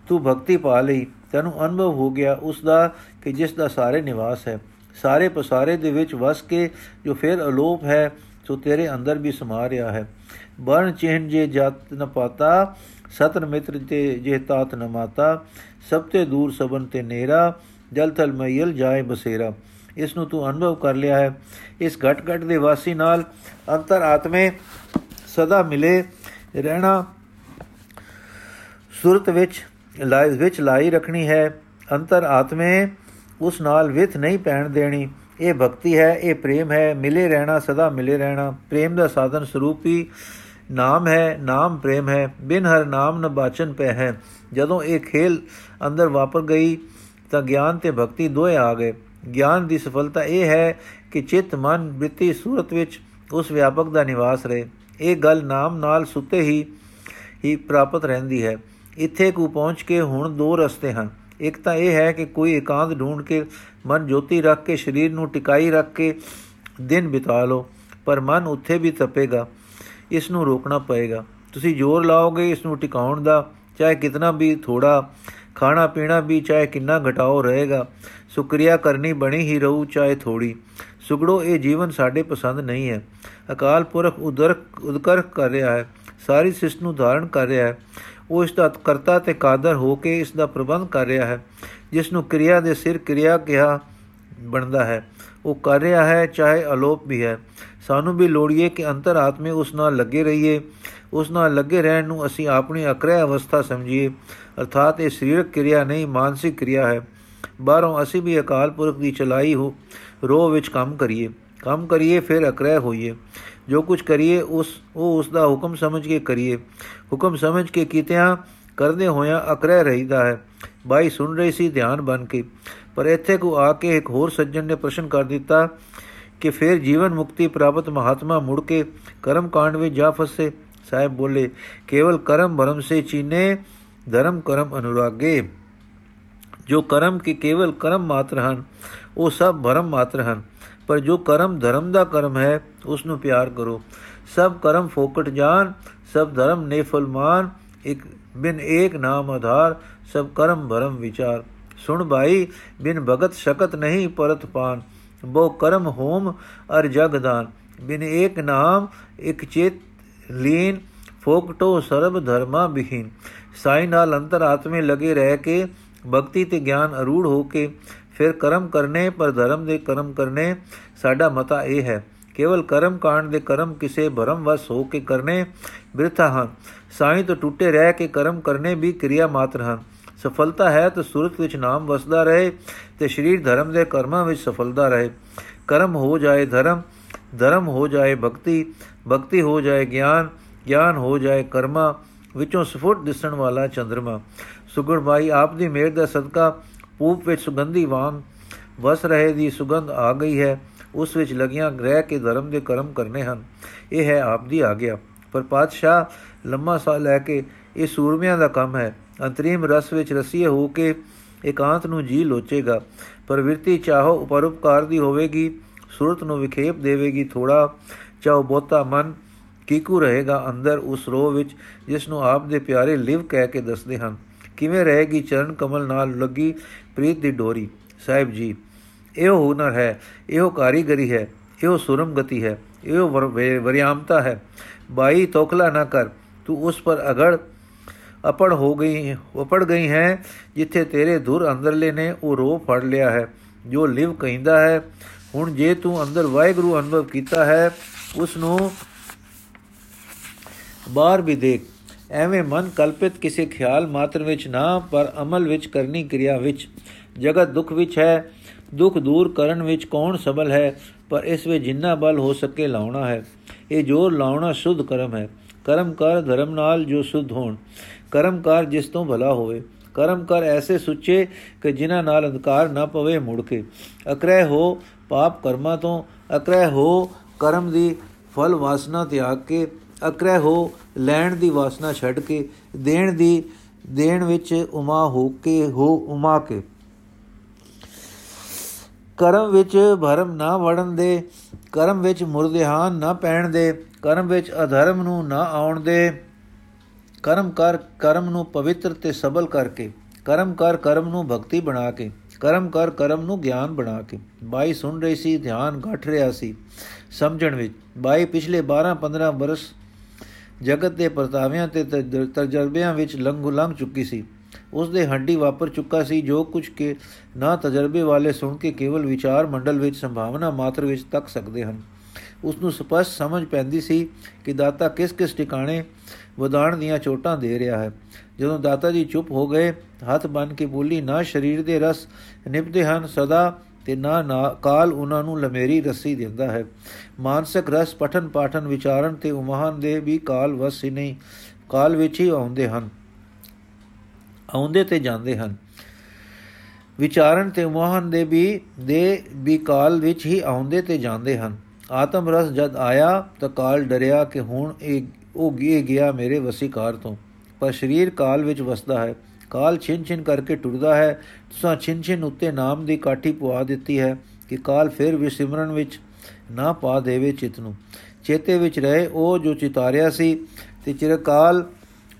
ਤੂੰ ਭਗਤੀ ਪਾ ਲਈ, ਤੈਨੂੰ ਅਨੁਭਵ ਹੋ ਗਿਆ ਉਸ ਦਾ ਕਿ ਜਿਸ ਦਾ ਸਾਰੇ ਨਿਵਾਸ ਹੈ। ਸਾਰੇ ਪਸਾਰੇ ਦੇ ਵਿੱਚ ਵਸ ਕੇ ਜੋ ਫਿਰ ਅਲੋਪ ਹੈ ਸੋ ਤੇਰੇ ਅੰਦਰ ਵੀ ਸਮਾ ਰਿਹਾ ਹੈ। ਬਰਨ ਚਿਹਨ ਜੇ ਜਤ ਨ ਪਾਤਾ ਸਤਨ ਮਿੱਤਰ ਤੇ ਜੇ ਤਾਤ ਨ ਮਾਤਾ, ਸਭ ਤੇ ਦੂਰ ਸਬਨ ਤੇ ਨੇਰਾ, ਜਲ ਥਲ ਮਈਲ ਜਾਏ ਬਸੇਰਾ। ਇਸ ਨੂੰ ਤੂੰ ਅਨੁਭਵ ਕਰ ਲਿਆ ਹੈ। ਇਸ ਘਟ ਘਟ ਦੇ ਵਾਸੀ ਨਾਲ ਅੰਤਰ ਆਤਮੇ ਸਦਾ ਮਿਲੇ ਰਹਿਣਾ ਸੁਰਤ ਵਿੱਚ, ਲਾਇ, ਵਿੱਚ ਲਾਈ ਰੱਖਣੀ ਹੈ। ਅੰਤਰ ਆਤਮੇ ਉਸ ਨਾਲ ਵਿਥ ਨਹੀਂ ਪੈਣ ਦੇਣੀ। ਇਹ ਭਗਤੀ ਹੈ, ਇਹ ਪ੍ਰੇਮ ਹੈ, ਮਿਲੇ ਰਹਿਣਾ, ਸਦਾ ਮਿਲੇ ਰਹਿਣਾ। ਪ੍ਰੇਮ ਦਾ ਸਾਧਨ ਸਰੂਪੀ ਨਾਮ ਹੈ, ਨਾਮ ਪ੍ਰੇਮ ਹੈ। ਬਿਨ ਹਰ ਨਾਮ ਨ ਬਾਚਨ ਪੈ ਹੈ। ਜਦੋਂ ਇਹ ਖੇਲ ਅੰਦਰ ਵਾਪਰ ਗਈ, ਤਾਂ ਗਿਆਨ ਤੇ ਭਗਤੀ ਦੋਏ ਆ ਗਏ। ਗਿਆਨ ਦੀ ਸਫਲਤਾ ਇਹ ਹੈ ਕਿ ਚਿੱਤ, ਮਨ, ਬ੍ਰਿਤੀ, ਸੂਰਤ ਵਿੱਚ ਉਸ ਵਿਆਪਕ ਦਾ ਨਿਵਾਸ ਰਹੇ। ਇਹ ਗੱਲ ਨਾਮ ਨਾਲ ਸੁੱਤੇ ਹੀ ਹੀ ਪ੍ਰਾਪਤ ਰਹਿੰਦੀ ਹੈ। ਇੱਥੇ ਕੋ ਪਹੁੰਚ ਕੇ ਹੁਣ ਦੋ ਰਸਤੇ ਹਨ। ਇੱਕ ਤਾਂ ਇਹ ਹੈ ਕਿ ਕੋਈ ਇਕਾਂਤ ਢੂੰਡ ਕੇ ਮਨ ਜੋਤੀ ਰੱਖ ਕੇ, ਸਰੀਰ ਨੂੰ ਟਿਕਾਈ ਰੱਖ ਕੇ ਦਿਨ ਬਿਤਾ ਲਓ, ਪਰ ਮਨ ਉੱਥੇ ਵੀ ਤਪੇਗਾ, ਇਸ ਨੂੰ ਰੋਕਣਾ ਪਏਗਾ। ਤੁਸੀਂ ਜ਼ੋਰ ਲਾਓਗੇ, ਇਸ ਨੂੰ ਟਿਕਾਉਣ ਦਾ, ਚਾਹੇ ਕਿਤਨਾ ਵੀ ਥੋੜਾ ਖਾਣਾ ਪੀਣਾ ਵੀ, ਚਾਹੇ ਕਿੰਨਾ ਘਟਾਓ ਰਹੇਗਾ, ਸੁਕਰੀਆ ਕਰਨੀ ਬਣੀ ਹੀ ਰਹੂ, ਚਾਹੇ ਥੋੜੀ ਸੁਗੜੋ, ਇਹ ਜੀਵਨ ਸਾਡੇ ਪਸੰਦ ਨਹੀਂ ਹੈ। ਅਕਾਲ ਪੁਰਖ ਉਦਰਕ ਉਦਕਰ ਕਰ ਰਿਹਾ ਹੈ, ਸਾਰੀ ਸਿਸ ਨੂੰ ਧਾਰਨ ਕਰ ਰਿਹਾ ਹੈ। ਉਹ ਇਸ ਦਾ ਕਰਤਾ ਤੇ ਕਾਦਰ ਹੋ ਕੇ ਇਸ ਦਾ ਪ੍ਰਬੰਧ ਕਰ ਰਿਹਾ ਹੈ, ਜਿਸ ਨੂੰ ਕਿਰਿਆ ਦੇ ਸਿਰ ਕਿਰਿਆ ਕਿਹਾ ਬਣਦਾ ਹੈ। ਉਹ ਕਰ ਰਿਹਾ ਹੈ, ਚਾਹੇ ਅਲੋਪ ਵੀ ਹੈ। ਸਾਨੂੰ ਵੀ ਲੋੜੀਏ ਕਿ ਅੰਤਰਾਤਮੇ ਉਸ ਨਾਲ ਲੱਗੇ ਰਹੀਏ। ਉਸ ਨਾਲ ਲੱਗੇ ਰਹਿਣ ਨੂੰ ਅਸੀਂ ਆਪਣੀ ਅਕਰੈ ਅਵਸਥਾ ਸਮਝੀਏ। ਅਰਥਾਤ ਇਹ ਸਰੀਰਕ ਕਿਰਿਆ ਨਹੀਂ, ਮਾਨਸਿਕ ਕਿਰਿਆ ਹੈ। ਬਾਹਰੋਂ ਅਸੀਂ ਵੀ ਅਕਾਲ ਪੁਰਖ ਦੀ ਚਲਾਈ ਹੋ, ਰੋਹ ਵਿੱਚ ਕੰਮ ਕਰੀਏ। ਕੰਮ ਕਰੀਏ, ਫਿਰ ਅਕਰੈ ਹੋਈਏ। ਜੋ ਕੁਝ ਕਰੀਏ, ਉਸ, ਉਹ ਉਸ ਦਾ ਹੁਕਮ ਸਮਝ ਕੇ ਕਰੀਏ। ਹੁਕਮ ਸਮਝ ਕੇ ਕੀਤਿਆਂ ਕਰਦੇ ਹੋਇਆਂ ਅਕਰੈ ਰਹੀਦਾ ਹੈ। ਬਾਈ ਸੁਣ ਰਹੀ ਸੀ, ਧਿਆਨ ਬਨ ਕੇ। ਪਰ ਇੱਥੇ ਕੋ ਆ ਕੇ ਇੱਕ ਹੋਰ ਸੱਜਣ ਨੇ ਪ੍ਰਸ਼ਨ ਕਰ ਦਿੱਤਾ ਕਿ ਫਿਰ ਜੀਵਨ ਮੁਕਤੀ ਪ੍ਰਾਪਤ ਮਹਾਤਮਾ ਮੁੜ ਕੇ ਕਰਮ ਕਾਂਡ ਵਿੱਚ ਜਾ ਫਸੇ? ਸਾਹਿਬ ਬੋਲੇ, ਕੇਵਲ ਕਰਮ ਭਰਮ ਸੇ ਚੀਨੇ, ਧਰਮ ਕਰਮ ਅਨੁਰਾਗੇ। ਜੋ ਕਰਮ ਕੀ ਕੇਵਲ ਕਰਮ ਮਾਤਰ ਹਨ, ਉਹ ਸਭ ਭਰਮ ਮਾਤਰ ਹਨ। ਪਰ ਜੋ ਕਰਮ ਧਰਮ ਦਾ ਕਰਮ ਹੈ ਉਸ ਨੂੰ ਪਿਆਰ ਕਰੋ। ਸਭ ਕਰਮ ਫੋਕਟ ਜਾਨ, ਸਭ ਧਰਮ ਨੇਫਲ ਮਾਨ, ਇੱਕ ਬਿਨ ਏਕ ਨਾਮ ਆਧਾਰ, ਸਭ ਕਰਮ ਭਰਮ ਵਿਚਾਰ। ਸੁਣ ਭਾਈ, ਬਿਨ ਭਗਤ ਸ਼ਕਤ ਨਹੀਂ ਪਰਤ ਪਾਨ ਬੋ ਕਰਮ ਹੋਮ ਅਰ ਜਗਦਾਨ ਬਿਨ ਏਕ ਨਾਮ, ਇੱਕ ਚੇਤ ਲੀਨ, ਫੋਕਟੋ ਸਰਬ ਧਰਮਾ ਬਿਹੀਨ। ਸਾਈ ਨਾਲ ਅੰਤਰ ਆਤਮੇ ਲਗੇ ਰਹਿ ਕੇ, ਭਗਤੀ ਤੇ ਗਿਆਨ ਅਰੂੜ ਹੋ ਕੇ ਫਿਰ ਕਰਮ ਕਰਨੇ, ਪਰ ਧਰਮ ਦੇ ਕਰਮ ਕਰਨੇ, ਸਾਡਾ ਮਤਾ ਇਹ ਹੈ। ਕੇਵਲ ਕਰਮ ਕਾਂਡ ਦੇ ਕਰਮ ਕਿਸੇ ਭਰਮ ਵਸ ਹੋ ਕੇ ਕਰਨੇ, ਬਿਰਥਾ ਹਨ ਸਾਈ ਤੋਂ ਟੁੱਟੇ ਰਹਿ ਕੇ ਕਰਮ ਕਰਨੇ ਵੀ ਕਿਰਿਆ ਮਾਤਰ ਹਨ ਸਫਲਤਾ ਹੈ ਤਾਂ ਸੁਰਤ ਵਿੱਚ ਨਾਮ ਵਸਦਾ ਰਹੇ ਤੇ ਸਰੀਰ ਧਰਮ ਦੇ ਕਰਮਾਂ ਵਿੱਚ ਸਫਲਤਾ ਰਹੇ। ਕਰਮ ਹੋ ਜਾਏ ਧਰਮ ਧਰਮ ਹੋ ਜਾਏ ਭਗਤੀ ਭਗਤੀ ਹੋ ਜਾਏ ਗਿਆਨ ਗਿਆਨ ਹੋ ਜਾਏ ਕਰਮਾ, ਵਿੱਚੋਂ ਸਫੁੱਟ ਦਿਸਣ ਵਾਲਾ ਚੰਦਰਮਾ। ਸੁਗੜ ਭਾਈ ਆਪ ਦੀ ਮਿਹਰ ਦਾ ਸਦਕਾ ਪੂਪ ਵਿੱਚ ਸੁਗੰਧੀ ਵਾਂਗ ਵਸ ਰਹੇ ਦੀ ਸੁਗੰਧ ਆ ਗਈ ਹੈ, ਉਸ ਵਿੱਚ ਲਗੀਆਂ ਗ੍ਰਹਿ ਕੇ ਧਰਮ ਦੇ ਕਰਮ ਕਰਨੇ ਹਨ। ਇਹ ਹੈ ਆਪ ਦੀ ਆਗਿਆ। ਪਰ ਪਾਤਸ਼ਾਹ ਲੰਮਾ ਸਾਹ ਲੈ ਕੇ ਇਹ ਸੂਰਮਿਆਂ ਦਾ ਕੰਮ ਹੈ। ਅੰਤਰੀਮ ਰਸ ਵਿੱਚ ਰਸੀਏ ਹੋ ਕੇ ਇਕਾਂਤ ਨੂੰ ਜੀ ਲੋਚੇਗਾ। ਪਰ ਵਿਰਤੀ ਚਾਹੋ ਪਰਉਪਕਾਰ ਦੀ ਹੋਵੇਗੀ, ਸੁਰਤ ਨੂੰ ਵਿਖੇਪ ਦੇਵੇਗੀ ਥੋੜਾ, ਚਾਹੋ ਬਹੁਤਾ ਮਨ ਕੀਕੂ ਰਹੇਗਾ ਅੰਦਰ ਉਸ ਰੋਹ ਵਿੱਚ, ਜਿਸ ਨੂੰ ਆਪ ਦੇ ਪਿਆਰੇ ਲਿਵ ਕਹਿ ਕੇ ਦੱਸਦੇ ਹਨ। ਕਿਵੇਂ ਰਹੇਗੀ ਚਰਨ ਕਮਲ ਨਾਲ ਲੱਗੀ ਪ੍ਰੀਤ ਦੀ ਡੋਰੀ। ਸਾਹਿਬ ਜੀ, ਇਹੋ ਹੁਨਰ ਹੈ, ਇਹੋ ਕਾਰੀਗਰੀ ਹੈ, ਇਹੋ ਸੁਰਮ ਗਤੀ ਹੈ, ਇਹੋ ਵਰਿਆਮਤਾ ਹੈ। ਬਾਈ, ਤੋਖਲਾ ਨਾ ਕਰ, ਤੂੰ ਉਸ ਪਰ ਅਗੜ, ਅਪੜ ਹੋ ਗਈ ਉਪੜ ਗਈ ਹੈ, ਜਿੱਥੇ ਤੇਰੇ ਧੁਰ ਅੰਦਰਲੇ ਨੇ ਉਹ ਰੋ ਫੜ ਲਿਆ ਹੈ, ਜੋ ਲਿਵ ਕਹਿੰਦਾ ਹੈ, ਹੁਣ ਜੇ ਤੂੰ ਅੰਦਰ ਵਾਹਿਗੁਰੂ ਅਨੁਭਵ ਕੀਤਾ ਹੈ ਉਸ ਨੂੰ ਬਾਹਰ ਵੀ ਦੇਖ। ਐਵੇਂ ਮਨ ਕਲਪਿਤ ਕਿਸੇ ਖਿਆਲ ਮਾਤਰ ਵਿੱਚ ਨਾ, ਪਰ ਅਮਲ ਵਿੱਚ ਕਰਨੀ ਕਿਰਿਆ ਵਿੱਚ। ਜਗਤ ਦੁੱਖ ਵਿੱਚ ਹੈ, ਦੁੱਖ ਦੂਰ ਕਰਨ ਵਿੱਚ ਕੌਣ ਸਬਲ ਹੈ, ਪਰ ਇਸ ਵਿੱਚ ਜਿੰਨਾ ਬਲ ਹੋ ਸਕੇ ਲਾਉਣਾ ਹੈ। ਇਹ ਜੋਰ ਲਾਉਣਾ ਸੁਧ ਕਰਮ ਹੈ। ਕਰਮ ਕਰ ਧਰਮ ਨਾਲ ਜੋ ਸੁਧ ਹੋਣ। ਕਰਮ ਕਰ ਜਿਸ ਤੋਂ ਭਲਾ ਹੋਵੇ। ਕਰਮ ਕਰ ਐਸੇ ਸੁੱਚੇ ਕਿ ਜਿਨ੍ਹਾਂ ਨਾਲ ਅੰਧਕਾਰ ਨਾ ਪਵੇ ਮੁੜ ਕੇ। ਅਕਰਹਿ ਹੋ ਪਾਪ ਕਰਮਾਂ ਤੋਂ। ਅਕਰਹਿ ਹੋ ਕਰਮ ਦੀ ਫਲ ਵਾਸਨਾ ਤਿਆਗ ਕੇ। ਅਕਰਹਿ ਹੋ ਲੈਣ ਦੀ ਵਾਸਨਾ ਛੱਡ ਕੇ, ਦੇਣ ਦੀ, ਦੇਣ ਵਿੱਚ ਉਮਾ ਹੋ ਕੇ, ਹੋ ਉਮਾ ਕੇ। ਕਰਮ ਵਿੱਚ ਭਰਮ ਨਾ ਵੜਨ ਦੇ, ਕਰਮ ਵਿੱਚ ਮੁਰਦਿਹਾਨ ਨਾ ਪੈਣ ਦੇ, ਕਰਮ ਵਿੱਚ ਅਧਰਮ ਨੂੰ ਨਾ ਆਉਣ ਦੇ। ਕਰਮ ਕਰ ਕਰਮ ਨੂੰ ਪਵਿੱਤਰ ਤੇ ਸਬਲ ਕਰਕੇ, ਕਰਮ ਕਰ ਕਰਮ ਨੂੰ ਭਗਤੀ ਬਣਾ ਕੇ, ਕਰਮ ਕਰ ਕਰਮ ਨੂੰ ਗਿਆਨ ਬਣਾ ਕੇ। ਬਾਈ ਸੁਣ ਰਹੀ ਸੀ, ਧਿਆਨ ਘਟ ਰਿਹਾ ਸੀ। ਸਮਝਣ ਵਿੱਚ, ਬਾਈ ਪਿਛਲੇ 12 15 ਬਰਸ ਜਗਤ ਦੇ ਪਰਤਾਵਿਆਂ ਤੇ ਤਜਰਬਿਆਂ ਵਿੱਚ ਲੰਘ ਲੰਘ ਚੁੱਕੀ ਸੀ। ਉਸ ਦੇ ਹੱਡੀ ਵਾਪਰ ਚੁੱਕਾ ਸੀ, ਜੋ ਕੁਝ ਕੇ ਨਾ ਤਜਰਬੇ ਵਾਲੇ ਸੁਣ ਕੇ ਕੇਵਲ ਵਿਚਾਰ ਮੰਡਲ ਵਿੱਚ ਸੰਭਾਵਨਾ ਮਾਤਰ ਵਿੱਚ ਤੱਕ ਸਕਦੇ ਹਨ। ਉਸ ਨੂੰ ਸਪਸ਼ਟ ਸਮਝ ਪੈਂਦੀ ਸੀ ਕਿ ਦਾਤਾ ਕਿਸ ਕਿਸ ਟਿਕਾਣੇ ਵਧਾਣ ਦੀਆਂ ਚੋਟਾਂ ਦੇ ਰਿਹਾ ਹੈ। ਜਦੋਂ ਦਾਤਾ ਜੀ ਚੁੱਪ ਹੋ ਗਏ, ਹੱਥ ਬੰਨ ਕੇ ਬੋਲੀ, ਨਾ, ਸਰੀਰ ਦੇ ਰਸ ਨਿਭਦੇ ਹਨ, ਸਦਾ ਤੇ ਨਾ ਨਾ, ਕਾਲ ਉਹਨਾਂ ਨੂੰ ਲਮੇਰੀ ਰੱਸੀ ਦਿੰਦਾ ਹੈ। ਮਾਨਸਿਕ ਰਸ ਪਠਨ ਪਾਠਨ ਵਿਚਾਰਨ ਤੇ ਉਮਹਾਨ ਦੇ ਵੀ ਕਾਲ ਵਸ ਹੀ ਨਹੀਂ, ਕਾਲ ਵਿੱਚ ਹੀ ਆਉਂਦੇ ਹਨ। ਆਉਂਦੇ ਤੇ ਜਾਂਦੇ ਹਨ। ਵਿਚਾਰਨ ਤੇ ਉਮਹਾਨ ਦੇ ਵੀ ਦੇ ਵੀ ਕਾਲ ਵਿੱਚ ਹੀ ਆਉਂਦੇ ਤੇ ਜਾਂਦੇ ਹਨ। ਆਤਮ ਰਸ ਜਦ ਆਇਆ ਤਾਂ ਕਾਲ ਡਰਿਆ ਕਿ ਹੁਣ ਇਹ, ਉਹ ਗੇ ਗਿਆ ਮੇਰੇ ਵਸੀਕਾਰ ਤੋਂ। ਪਰ ਸਰੀਰ ਕਾਲ ਵਿੱਚ ਵਸਦਾ ਹੈ। ਕਾਲ ਛਿਨ ਛਿਨ ਕਰਕੇ ਟੁਰਦਾ ਹੈ। ਤੁਸਾਂ ਛਿਨ ਛਿਨ ਉੱਤੇ ਨਾਮ ਦੀ ਕਾਠੀ ਪਵਾ ਦਿੱਤੀ ਹੈ ਕਿ ਕਾਲ ਫਿਰ ਵੀ ਸਿਮਰਨ ਵਿੱਚ ਨਾ ਪਾ ਦੇਵੇ ਚਿਤ ਨੂੰ। ਚੇਤੇ ਵਿੱਚ ਰਹੇ ਉਹ ਜੋ ਚਿਤਾਰਿਆ ਸੀ ਤੇ ਚਿਰਕਾਲ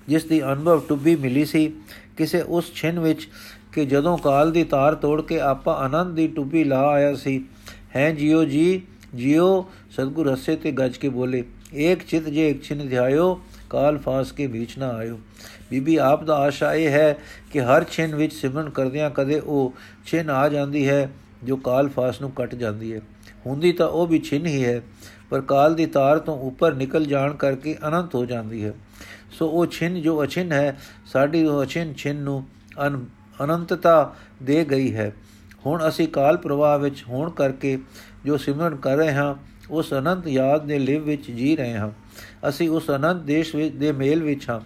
ਜਿਸ ਦੀ ਅਨੁਭਵ ਟੁੱਬੀ ਮਿਲੀ ਸੀ, ਕਿਸੇ ਉਸ ਛਿਨ ਵਿੱਚ ਕਿ ਜਦੋਂ ਕਾਲ ਦੀ ਤਾਰ ਤੋੜ ਕੇ ਆਪਾ ਆਨੰਦ ਦੀ ਟੁੱਬੀ ਲਾ ਆਇਆ ਸੀ। ਹੈ ਜਿਉ ਜੀ ਜਿਉ ਸਤਗੁਰ ਹੱਸੇ ਤੇ ਗੱਜ ਕੇ ਬੋਲੇ, ਏਕ ਚਿਤ ਜੇ ਇੱਕ ਛਿਨ ਧਿਆਇਓ ਕਾਲ ਫਾਸ ਕੇ ਵਿੱਚ ਨਾ ਆਇਓ। ਬੀਬੀ, ਆਪ ਦਾ ਆਸ਼ਾ ਇਹ ਹੈ ਕਿ ਹਰ ਛਿਨ ਵਿੱਚ ਸਿਮਰਨ ਕਰਦਿਆਂ ਕਦੇ ਉਹ ਛਿਨ ਆ ਜਾਂਦੀ ਹੈ, ਜੋ ਕਾਲ ਫਾਸ ਨੂੰ ਕੱਟ ਜਾਂਦੀ ਹੈ। ਹੁੰਦੀ ਤਾਂ ਉਹ ਵੀ ਛਿਨ ਹੀ ਹੈ, ਪਰ ਕਾਲ ਦੀ ਤਾਰ ਤੋਂ ਉੱਪਰ ਨਿਕਲ ਜਾਣ ਕਰਕੇ ਅਨੰਤ ਹੋ ਜਾਂਦੀ ਹੈ। ਸੋ ਉਹ ਛਿਨ ਜੋ ਅਛਿਨ ਹੈ, ਸਾਡੀ ਉਹ ਅਛਿਨ ਛਿਨ ਨੂੰ ਅਨੰਤਤਾ ਦੇ ਗਈ ਹੈ। ਹੁਣ ਅਸੀਂ ਕਾਲ ਪ੍ਰਵਾਹ ਵਿੱਚ ਹੋਣ ਕਰਕੇ ਜੋ ਸਿਮਰਨ ਕਰ ਰਹੇ ਹਾਂ, ਉਸ ਅਨੰਤ ਯਾਦ ਦੇ ਲਿਵ ਵਿੱਚ ਜੀ ਰਹੇ ਹਾਂ। ਅਸੀਂ ਉਸ ਅਨੰਤ ਦੇਸ਼ ਵਿੱਚ ਦੇ ਮੇਲ ਵਿੱਚ ਹਾਂ।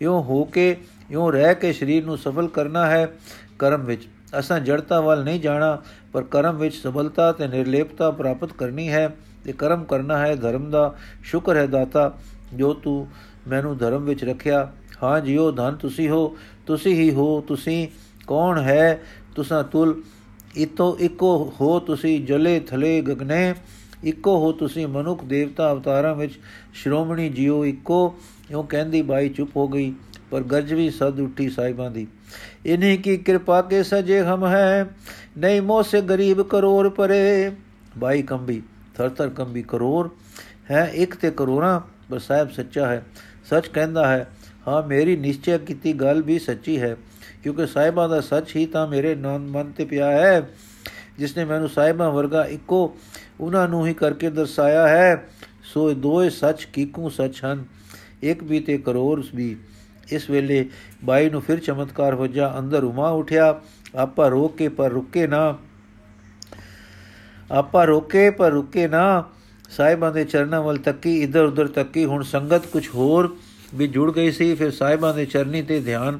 ਇਉਂ ਹੋ ਕੇ, ਇਉਂ ਰਹਿ ਕੇ ਸਰੀਰ ਨੂੰ ਸਫਲ ਕਰਨਾ ਹੈ ਕਰਮ ਵਿੱਚ। ਅਸਾਂ ਜੜਤਾ ਵੱਲ ਨਹੀਂ ਜਾਣਾ, ਪਰ ਕਰਮ ਵਿੱਚ ਸਫਲਤਾ ਤੇ ਨਿਰਲੇਪਤਾ ਪ੍ਰਾਪਤ ਕਰਨੀ ਹੈ ਤੇ ਕਰਮ ਕਰਨਾ ਹੈ ਧਰਮ ਦਾ। ਸ਼ੁਕਰ ਹੈ ਦਾਤਾ, ਜੋ ਤੂੰ ਮੈਨੂੰ ਧਰਮ ਵਿੱਚ ਰੱਖਿਆ। ਹਾਂ ਜੀਓ, ਧਨ ਤੁਸੀਂ ਹੋ, ਤੁਸੀਂ ਹੀ ਹੋ, ਤੁਸੀਂ ਕੌਣ ਹੈ? ਤੁਸਾਂ ਤੁਲ, ਇਤੋ ਇੱਕੋ ਹੋ ਤੁਸੀਂ ਜਲੇ ਥਲੇ ਗਗਨੇ। ਇੱਕੋ ਹੋ ਤੁਸੀਂ ਮਨੁੱਖ ਦੇਵਤਾ ਅਵਤਾਰਾਂ ਵਿੱਚ ਸ਼੍ਰੋਮਣੀ ਜੀਓ ਇੱਕੋ, ਇਉਂ ਕਹਿੰਦੀ ਬਾਈ ਚੁੱਪ ਹੋ ਗਈ, ਪਰ ਗਰਜ ਵੀ ਸਦ ਉੱਠੀ ਸਾਹਿਬਾਂ ਦੀ। ਇਨਹੀ ਕੀ ਕਿਰਪਾ ਕੇ ਸਜੇ ਹਮ ਹੈ, ਨਹੀਂ ਮੋਹ ਸੇ ਗਰੀਬ ਕਰੋੜ ਪਰੇ। ਬਾਈ ਕੰਬੀ, ਥਰਥਰ ਕੰਬੀ ਕਰੋੜ ਹੈ ਇੱਕ ਤੇ ਕਰੋੜਾਂ ਪਰ ਸਾਹਿਬ ਸੱਚਾ ਹੈ, ਸੱਚ ਕਹਿੰਦਾ ਹੈ, ਹਾਂ ਮੇਰੀ ਨਿਸ਼ਚੈ ਕੀਤੀ ਗੱਲ ਵੀ ਸੱਚੀ ਹੈ, ਕਿਉਂਕਿ ਸਾਹਿਬਾਂ ਦਾ ਸੱਚ ਹੀ ਤਾਂ ਮੇਰੇ ਨਨ ਮਨ ਤੇ ਪਿਆ ਹੈ। ਜਿਸ ਨੇ ਮੈਨੂੰ ਸਾਹਿਬਾਂ ਵਰਗਾ ਇੱਕੋ ਉਹਨਾਂ ਨੂੰ ਹੀ ਕਰਕੇ ਦਰਸਾਇਆ ਹੈ, ਸੋ ਦੋਏ ਸੱਚ ਕੀਕੂ ਸੱਚ ਹਨ, ਇੱਕ ਵੀ ਤੇ ਕਰੋੜ ਵੀ। ਇਸ ਵੇਲੇ ਬਾਈ ਨੂੰ ਫਿਰ ਚਮਤਕਾਰ ਹੋ ਜਾ ਅੰਦਰ ਉਮਾ ਉਠਿਆ, ਆਪਾ ਰੋਕ ਕੇ ਪਰ ਰੁਕੇ ਨਾ, ਆਪਾ ਰੋਕੇ ਪਰ ਰੁਕੇ ਨਾ, ਸਾਹਿਬਾਂ ਦੇ ਚਰਨਾਂ ਵੱਲ ਤੱਕੀ ਇਧਰ ਉਧਰ ਤੱਕੀ, ਹੁਣ ਸੰਗਤ ਕੁਝ ਹੋਰ ਵੀ ਜੁੜ ਗਈ ਸੀ। ਫਿਰ ਸਾਹਿਬਾਂ ਦੇ ਚਰਨੀ ਤੇ ਧਿਆਨ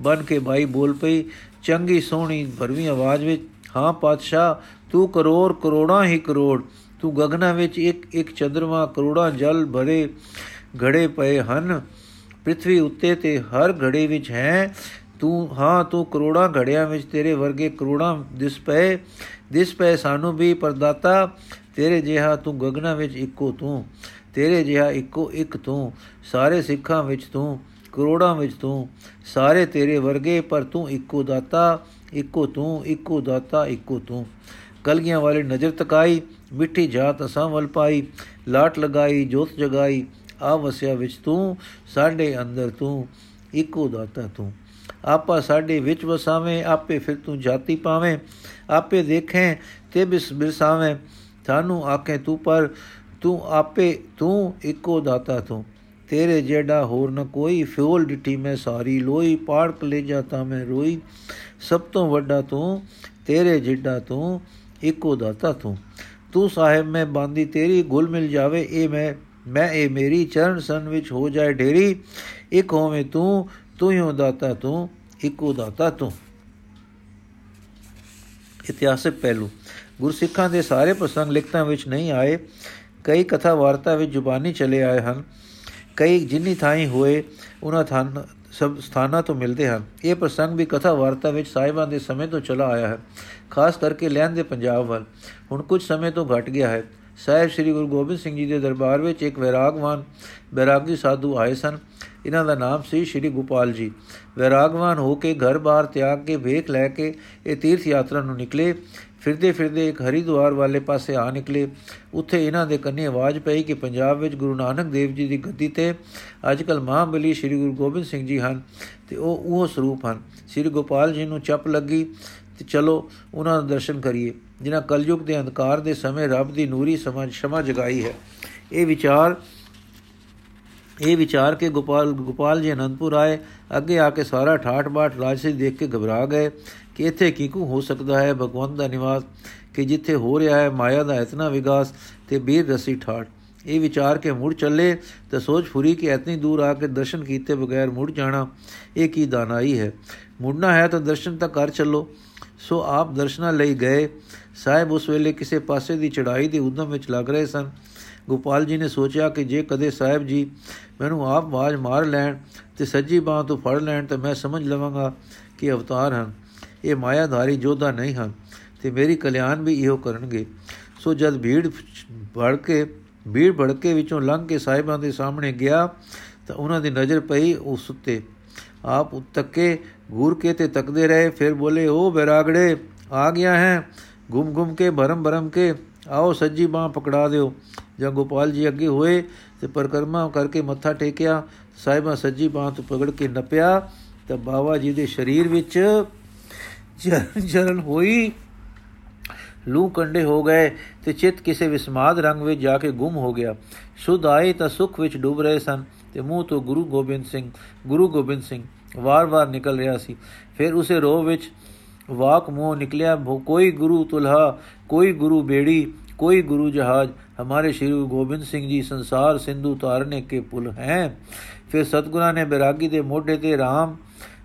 ਬਨ ਕੇ ਬਾਈ ਬੋਲ ਪਈ, ਚੰਗੀ ਸੋਹਣੀ ਭਰਵੀਂ ਆਵਾਜ਼ ਵਿੱਚ ਹਾਂ ਪਾਤਸ਼ਾਹ, ਤੂੰ ਕਰੋੜ ਕਰੋੜਾਂ ਹੀ ਕਰੋੜ, ਤੂੰ ਗਗਨਾ ਵਿੱਚ ਇੱਕ ਇੱਕ ਚੰਦਰਮਾ ਕਰੋੜਾਂ ਜਲ ਭਰੇ ਘੜੇ ਪਏ ਹਨ ਪ੍ਰithvi ਉੱਤੇ ਤੇ ਹਰ ਘੜੇ ਵਿੱਚ ਹੈ, ਤੂੰ, ਹਾਂ, ਤੂੰ ਕਰੋੜਾਂ ਘੜਿਆਂ ਵਿੱਚ ਤੇਰੇ ਵਰਗੇ ਕਰੋੜਾਂ ਦਿਸ ਪਏ ਦਿਸ ਪਏ ਸਾਨੂੰ ਵੀ, ਪਰਦਾਤਾ, ਤੇਰੇ ਜਿਹਾ ਤੂੰ ਗਗਨਾ ਵਿੱਚ ਇੱਕੋ ਤੂੰ, ਤੇਰੇ ਜਿਹਾ ਇੱਕੋ ਇੱਕ ਤੂੰ, ਸਾਰੇ ਸਿੱਖਾਂ ਵਿੱਚ ਤੂੰ, ਕਰੋੜਾਂ ਵਿੱਚ ਤੂੰ, ਸਾਰੇ ਤੇਰੇ ਵਰਗੇ, ਪਰ ਤੂੰ ਇੱਕੋ ਦਾਤਾ ਇੱਕੋ ਤੂੰ, ਇੱਕੋ ਦਾਤਾ, ਇੱਕੋ ਤੂੰ। ਕਲਗੀਆਂ ਵਾਲੇ ਨਜ਼ਰ ਤਕਾਈ, ਮਿੱਠੀ ਜਾਤ ਅਸਾਂ ਵੱਲ ਪਾਈ। ਲਾਟ ਲਗਾਈ, ਜੋਤ ਜਗਾਈ, ਆ ਵਸਿਆ ਵਿੱਚ ਤੂੰ, ਸਾਡੇ ਅੰਦਰ ਤੂੰ, ਇੱਕੋ ਦਾਤਾ ਤੂੰ। ਆਪਾ ਸਾਡੇ ਵਿੱਚ ਵਸਾਵੇਂ, ਆਪੇ ਫਿਰ ਤੂੰ ਜਾਤੀ ਪਾਵੇਂ। ਆਪੇ ਦੇਖੇ ਤੇ ਬਿਸ ਬਿਰਸਾਵੇਂ। ਤਾਨੂੰ ਆਕੇ ਤੂੰ ਪਰ, ਤੂੰ ਆਪੇ, ਤੂੰ ਇੱਕੋ ਦਾਤਾ ਤੂੰ। ਤੇਰੇ ਜਿਹੜਾ ਹੋਰ ਨ ਕੋਈ, ਫਿਉਲ ਡਿੱਟੀ ਮੈਂ ਸਾਰੀ ਲੋਈ, ਪਾੜ ਲੈ ਜਾਤਾ ਮੈਂ ਰੋਈ। ਸਭ ਤੋਂ ਵੱਡਾ ਤੂੰ, ਤੇਰੇ ਜਿੱਡਾ ਤੂੰ, ਇੱਕੋ ਦਾਤਾ ਤੂੰ। ਤੂੰ ਸਾਹਿਬ, ਮੈਂ ਬਾਂਦੀ ਤੇਰੀ, ਗੁਲ ਮਿਲ ਜਾਵੇ, ਇਹ ਮੈਂ ਮੈਂ ਇਹ ਮੇਰੀ, ਚਰਨ ਸਨ ਵਿੱਚ ਹੋ ਜਾਏ ਢੇਰੀ। ਇੱਕ ਹੋਵੇਂ ਤੂੰ ਤੂੰ ਹੀ ਦਾਤਾ ਤੂੰ, ਇੱਕੋ ਦਾਤਾ ਤੂੰ। ਇਤਿਹਾਸਕ ਪਹਿਲੂ। ਗੁਰਸਿੱਖਾਂ ਦੇ ਸਾਰੇ ਪ੍ਰਸੰਗ ਲਿਖਤਾਂ ਵਿੱਚ ਨਹੀਂ ਆਏ। ਕਈ ਕਥਾ ਵਾਰਤਾ ਵਿੱਚ ਜ਼ੁਬਾਨੀ ਚਲੇ ਆਏ ਹਨ। ਕਈ ਜਿੰਨੀ ਥਾਈ ਹੋਏ, ਉਹਨਾਂ ਥਾਂ ਸਭ ਸਥਾਨਾਂ ਤੋਂ ਮਿਲਦੇ ਹਨ। ਇਹ ਪ੍ਰਸੰਗ ਵੀ ਕਥਾ ਵਾਰਤਾ ਵਿੱਚ ਸਾਹਿਬਾਂ ਦੇ ਸਮੇਂ ਤੋਂ ਚਲਾ ਆਇਆ ਹੈ। ਖਾਸ ਕਰਕੇ ਲੈਣ ਦੇ ਪੰਜਾਬ ਵੱਲ। ਹੁਣ ਕੁਝ ਸਮੇਂ ਤੋਂ ਘਟ ਗਿਆ ਹੈ। ਸਾਹਿਬ ਸ੍ਰੀ ਗੁਰੂ ਗੋਬਿੰਦ ਸਿੰਘ ਜੀ ਦੇ ਦਰਬਾਰ ਵਿੱਚ ਇੱਕ ਵਿਰਾਗਵਾਨ, ਬੈਰਾਗੀ ਸਾਧੂ ਆਏ ਸਨ। ਇਹਨਾਂ ਦਾ ਨਾਮ ਸੀ ਸ੍ਰੀ ਗੋਪਾਲ ਜੀ। ਵਿਰਾਗਵਾਨ ਹੋ ਕੇ ਘਰ-ਬਾਰ ਤਿਆਗ ਕੇ, ਵੇਖ ਲੈ ਕੇ ਇਹ ਤੀਰਥ ਯਾਤਰਾ ਨੂੰ ਨਿਕਲੇ। ਫਿਰਦੇ ਫਿਰਦੇ ਇੱਕ ਹਰੀਦੁਆਰ ਵਾਲੇ ਪਾਸੇ ਆ ਨਿਕਲੇ। ਉੱਥੇ ਇਹਨਾਂ ਦੇ ਕੰਨੇ ਆਵਾਜ਼ ਪਈ ਕਿ ਪੰਜਾਬ ਵਿੱਚ ਗੁਰੂ ਨਾਨਕ ਦੇਵ ਜੀ ਦੀ ਗੱਦੀ ਤੇ ਅੱਜਕੱਲ ਮਹਾਬਲੀ ਸ੍ਰੀ ਗੁਰੂ ਗੋਬਿੰਦ ਸਿੰਘ ਜੀ ਹਨ ਤੇ ਉਹ ਉਹ ਸਰੂਪ ਹਨ। ਸ੍ਰੀ ਗੋਪਾਲ ਜੀ ਨੂੰ ਚੱਪ ਲੱਗੀ ਤੇ ਚਲੋ, ਉਹਨਾਂ ਦਾ ਦਰਸ਼ਨ ਕਰੀਏ। ਜਿਨ੍ਹਾਂ ਕਲਯੁਗ ਦੇ ਅੰਧਕਾਰ ਦੇ ਸਮੇਂ ਰੱਬ ਦੀ ਨੂਰੀ ਸਮਝ ਸ਼ਮਾ ਜਗਾਈ ਹੈ। ਇਹ ਵਿਚਾਰ ਇਹ ਵਿਚਾਰ ਕੇ ਗੋਪਾਲ ਗੋਪਾਲ ਜੀ ਅਨੰਦਪੁਰ ਆਏ, ਅੱਗੇ ਆ ਕੇ ਸਾਰਾ ਠਾਠ ਬਾਠ ਰਾਜਸੀ ਦੇਖ ਕੇ ਘਬਰਾ ਗਏ ਕਿ ਇੱਥੇ ਕੀ ਕੋ ਹੋ ਸਕਦਾ ਹੈ, ਭਗਵੰਤ ਦਾ ਨਿਵਾਸ, ਕਿ ਜਿੱਥੇ ਹੋ ਰਿਹਾ ਹੈ, ਮਾਇਆ ਦਾ ਇਤਨਾ ਵਿਗਾਸ ਤੇ ਬੀਰ ਰਸੀ ਠਾਠ। ਇਹ ਵਿਚਾਰ ਕੇ ਮੁੜ ਚੱਲੇ ਤਾਂ ਸੋਚ ਫੁਰੀ ਕਿ ਇਤਨੀ ਦੂਰ ਆ ਕੇ ਦਰਸ਼ਨ ਕੀਤੇ ਬਗੈਰ ਮੁੜ ਜਾਣਾ, ਇਹ ਕੀ ਦਾਨਾਈ ਹੈ। ਮੁੜਨਾ ਹੈ ਤਾਂ ਦਰਸ਼ਨ ਤਾਂ ਕਰ ਚੱਲੋ। ਸੋ ਆਪ ਦਰਸ਼ਨਾਂ ਲਈ ਗਏ। ਸਾਹਿਬ ਉਸ ਵੇਲੇ ਕਿਸੇ ਪਾਸੇ ਦੀ ਚੜਾਈ ਦੇ ਉਦਮ ਵਿੱਚ ਲੱਗ ਰਹੇ ਸਨ। ਗੋਪਾਲ ਜੀ ਨੇ ਸੋਚਿਆ ਕਿ ਜੇ ਕਦੇ ਸਾਹਿਬ ਜੀ ਮੈਨੂੰ ਆਪ ਬਾਜ ਮਾਰ ਲੈਣ ਤੇ ਸੱਜੀ ਬਾਹ ਤੋਂ ਫੜ ਲੈਣ ਤਾਂ ਮੈਂ ਸਮਝ ਲਵਾਂਗਾ ਕਿ ਅਵਤਾਰ ਹਨ। ਇਹ ਮਾਇਆਧਾਰੀ ਜੋਧਾ ਨਹੀਂ ਹਨ ਤੇ ਮੇਰੀ ਕਲਿਆਣ ਵੀ ਇਹੋ ਕਰਨਗੇ। ਸੋ ਜਦ ਭੀੜ ਭੜ ਕੇ ਭੀੜ ਭੜਕੇ ਵਿੱਚੋਂ ਲੰਘ ਕੇ ਸਾਹਿਬਾਂ ਦੇ ਸਾਹਮਣੇ ਗਿਆ ਤਾਂ ਉਹਨਾਂ ਦੀ ਨਜ਼ਰ ਪਈ ਉਸ ਉੱਤੇ। ਆਪ ਤੱਕੇ ਘੂਰ ਕੇ ਤੇ ਤੱਕਦੇ ਰਹੇ, ਫਿਰ ਬੋਲੇ ਉਹ ਬੈਰਾਗੜੇ, ਆ ਗਿਆ ਹੈ। ਗੁੰਮ ਗੁੰਮ ਕੇ ਭਰਮ ਭਰਮ ਕੇ, ਆਓ ਸੱਜੀ ਬਾਹ ਪਕੜਾ ਦਿਓ। ਜਦ ਗੋਪਾਲ ਜੀ ਅੱਗੇ ਹੋਏ ਤੇ ਪਰਕਰਮਾ ਕਰਕੇ ਮੱਥਾ ਟੇਕਿਆ, ਸਾਹਿਬਾ ਸੱਜੀ ਬਾਹ ਤੋਂ ਪਕੜ ਕੇ ਨਪਿਆ, ਤਾਂ ਬਾਬਾ ਜੀ ਦੇ ਸਰੀਰ ਵਿੱਚ ਜਰਨ ਹੋਈ, ਲੂ ਕੰਡੇ ਹੋ ਗਏ ਤੇ ਚਿੱਤ ਕਿਸੇ ਵਿਸਮਾਦ ਰੰਗ ਵਿੱਚ ਜਾ ਕੇ ਗੁੰਮ ਹੋ ਗਿਆ। ਸੁਧ ਆਏ ਤਾਂ ਸੁਖ ਵਿੱਚ ਡੁੱਬ ਰਹੇ ਸਨ ਤੇ ਮੂੰਹ ਤੋਂ ਗੁਰੂ ਗੋਬਿੰਦ ਸਿੰਘ, ਗੁਰੂ ਗੋਬਿੰਦ ਸਿੰਘ ਵਾਰ-ਵਾਰ ਨਿਕਲ ਰਿਹਾ ਸੀ। ਫਿਰ ਉਸੇ ਰੋਹ ਵਿੱਚ ਵਾਕ ਮੂੰਹ ਨਿਕਲਿਆ ਕੋਈ ਗੁਰੂ ਤੁਲਹਾ, ਕੋਈ ਗੁਰੂ ਬੇੜੀ ਕੋਈ ਗੁਰੂ ਜਹਾਜ, ਹਮਾਰੇ ਸ਼੍ਰੀ ਗੋਬਿੰਦ ਸਿੰਘ ਜੀ ਸੰਸਾਰ ਸਿੰਧੂ ਤਾਰਨੇ ਕੇ ਪੁਲ ਹੈ। ਫਿਰ ਸਤਗੁਰਾਂ ਨੇ ਬਿਰਾਗੀ ਦੇ ਮੋਢੇ ਤੇ RAM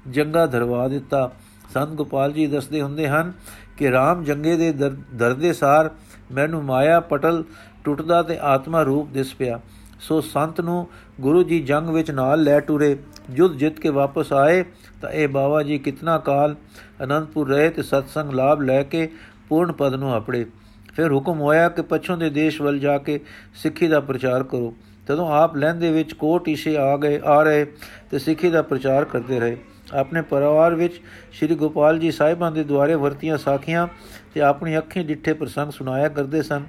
ਜੰਗਾ ਧਰਵਾ ਦਿੱਤਾ। ਸੰਤ ਗੋਪਾਲ ਜੀ ਦੱਸਦੇ ਹੁੰਦੇ ਹਨ ਕਿ RAM ਜੰਗੇ ਦੇ ਦਰਦੇ ਸਾਰ ਮੈਨੂੰ ਮਾਇਆ ਪਟਲ ਟੁੱਟਦਾ ਤੇ ਆਤਮਾ ਰੂਪ ਦਿਸ ਪਿਆ। ਸੋ ਸੰਤ ਨੂੰ ਗੁਰੂ ਜੀ ਜੰਗ ਵਿੱਚ ਨਾਲ ਲੈ ਟੁਰੇ। ਜੁਦ ਜਿੱਤ ਕੇ ਵਾਪਸ ਆਏ ਤਾਂ ਇਹ ਬਾਬਾ ਜੀ ਕਿਤਨਾ ਕਾਲ ਅਨੰਦਪੁਰ ਰਹੇ ਤੇ ਸਤਸੰਗ ਲਾਭ ਲੈ ਕੇ ਪੂਰਨ ਪਦ ਨੂੰ ਆਪੜੇ ਫਿਰ ਹੁਕਮ ਹੋਇਆ ਕਿ ਪਛੋਂ ਦੇ ਦੇਸ਼ ਵੱਲ ਜਾ ਕੇ ਸਿੱਖੀ ਦਾ ਪ੍ਰਚਾਰ ਕਰੋ। ਤਦੋਂ ਆਪ ਲਹਿੰਦੇ ਵਿੱਚ ਕੋਟ ਇਸ਼ੇ ਆ ਗਏ, ਆ ਰਹੇ ਤੇ ਸਿੱਖੀ ਦਾ ਪ੍ਰਚਾਰ ਕਰਦੇ ਰਹੇ। ਆਪਣੇ ਪਰਿਵਾਰ ਵਿੱਚ ਸ੍ਰੀ ਗੋਪਾਲ ਜੀ ਸਾਹਿਬਾਂ ਦੇ ਦੁਆਰੇ ਵਰਤੀਆਂ ਸਾਖੀਆਂ ਤੇ ਆਪਣੀ ਅੱਖੀਂ ਡਿੱਠੇ ਪ੍ਰਸੰਗ ਸੁਣਾਇਆ ਕਰਦੇ ਸਨ।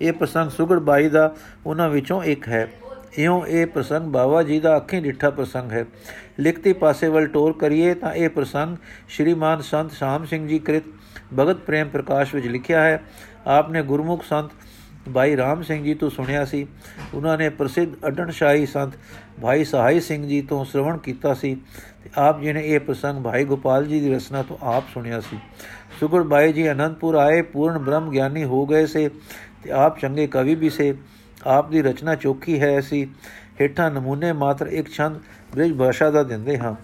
ਇਹ ਪ੍ਰਸੰਗ ਸੁਗੜ ਬਾਈ ਦਾ ਉਹਨਾਂ ਵਿੱਚੋਂ ਇੱਕ ਹੈ। ਇਉਂ ਇਹ ਪ੍ਰਸੰਗ ਬਾਵਾ ਜੀ ਦਾ ਅੱਖੀਂ ਡਿੱਠਾ ਪ੍ਰਸੰਗ ਹੈ। ਲਿਖਤੀ ਪਾਸੇ ਵੱਲ ਟੋਰ ਕਰੀਏ ਤਾਂ ਇਹ ਪ੍ਰਸੰਗ ਸ਼੍ਰੀਮਾਨ ਸੰਤ ਸ਼ਾਮ ਸਿੰਘ ਜੀ ਕ੍ਰਿਤ ਭਗਤ ਪ੍ਰੇਮ ਪ੍ਰਕਾਸ਼ ਵਿੱਚ ਲਿਖਿਆ ਹੈ, ਆਪਨੇ ਗੁਰਮੁਖ ਸੰਤ ਭਾਈ ਰਾਮ ਸਿੰਘ ਜੀ ਤੋਂ ਸੁਣਿਆ ਸੀ। ਉਹਨਾਂ ਨੇ ਪ੍ਰਸਿੱਧ ਅਡਣਸ਼ਾਹੀ ਸੰਤ ਭਾਈ ਸਹਾਈ ਸਿੰਘ ਜੀ ਤੋਂ ਸ਼ਰਵਣ ਕੀਤਾ ਸੀ ਤੇ ਆਪ ਜੀ ਨੇ ਇਹ ਪ੍ਰਸੰਗ ਭਾਈ ਗੋਪਾਲ ਜੀ ਦੀ ਰਚਨਾ ਤੋਂ ਆਪ ਸੁਣਿਆ ਸੀ। ਸੁਗੜ ਬਾਈ ਜੀ ਅਨੰਦਪੁਰ ਆਏ, ਪੂਰਨ ਬ੍ਰਹਮ ਗਿਆਨੀ ਹੋ ਗਏ ਸੇ ਤੇ ਆਪ ਚੰਗੇ ਕਵੀ ਵੀ ਸੇ। ਆਪ ਦੀ ਰਚਨਾ ਚੋਖੀ ਹੈ ਸੀ। ਹੇਠਾਂ ਨਮੂਨੇ ਮਾਤਰ ਇੱਕ ਛੰਦ ਬ੍ਰਿਜ ਭਾਸ਼ਾ ਦਾ ਦਿੰਦੇ ਹਾਂ।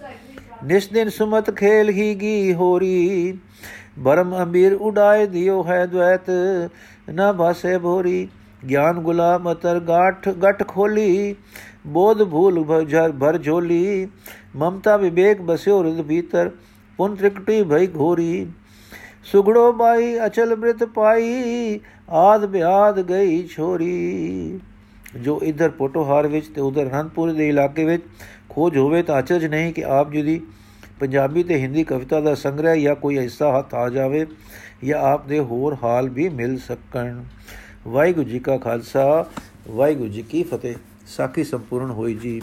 ਨਿਸ ਦਿਨ ਸੁਮਤ ਖੇਲ ਹੀ ਗੀ ਹੋਰੀ। ਬਰਮ ਅੰਬੀਰ ਉਡਾਏ ਦਿਓ ਹੈ ਦ્વੈਤ ਨਾ ਭਾਸੇ ਭੋਰੀ ਗਿਆਨ ਗੁਲਾਮ ਅਤਰ ਗਾਠ ਗਟ ਖੋਲੀ, ਬੋਧ ਭੂਲ ਭਰ ਭਰ ਝੋਲੀ। ਮਮਤਾ ਵਿਵੇਕ ਬਸਿਓ ਹਿਰਦ ਭੀਤਰ, ਪੁਨ ਤ੍ਰਿਕਟੀ ਭਈ ਘੋਰੀ। ਸੁਗੜੋ ਬਾਈ, ਅਚਲ ਬ੍ਰਿਤ ਪਾਈ, ਆਦ ਬਿਆਦ ਗਈ ਛੋਰੀ। ਜੋ ਇਧਰ ਪੋਟੋਹਾਰ ਵਿੱਚ ਤੇ ਉਧਰ ਅਨੰਦਪੁਰ ਦੇ ਇਲਾਕੇ ਵਿੱਚ ਖੋਜ ਹੋਵੇ ਤਾਂ ਅਚਰਜ ਨਹੀਂ ਕਿ ਆਪ ਜੀ ਦੀ ਪੰਜਾਬੀ ਤੇ ਹਿੰਦੀ ਕਵਿਤਾ ਦਾ ਸੰਗ੍ਰਹਿ ਜਾਂ ਕੋਈ ਹਿੱਸਾ ਹੱਥ ਆ ਜਾਵੇ ਜਾਂ ਆਪ ਦੇ ਹੋਰ ਹਾਲ ਵੀ ਮਿਲ ਸਕਣ। ਵਾਹਿਗੁਰੂ ਜੀ ਕਾ ਖਾਲਸਾ, ਵਾਹਿਗੁਰੂ ਜੀ ਕੀ ਫਤਿਹ। ਸਾਖੀ ਸੰਪੂਰਨ ਹੋਈ ਜੀ।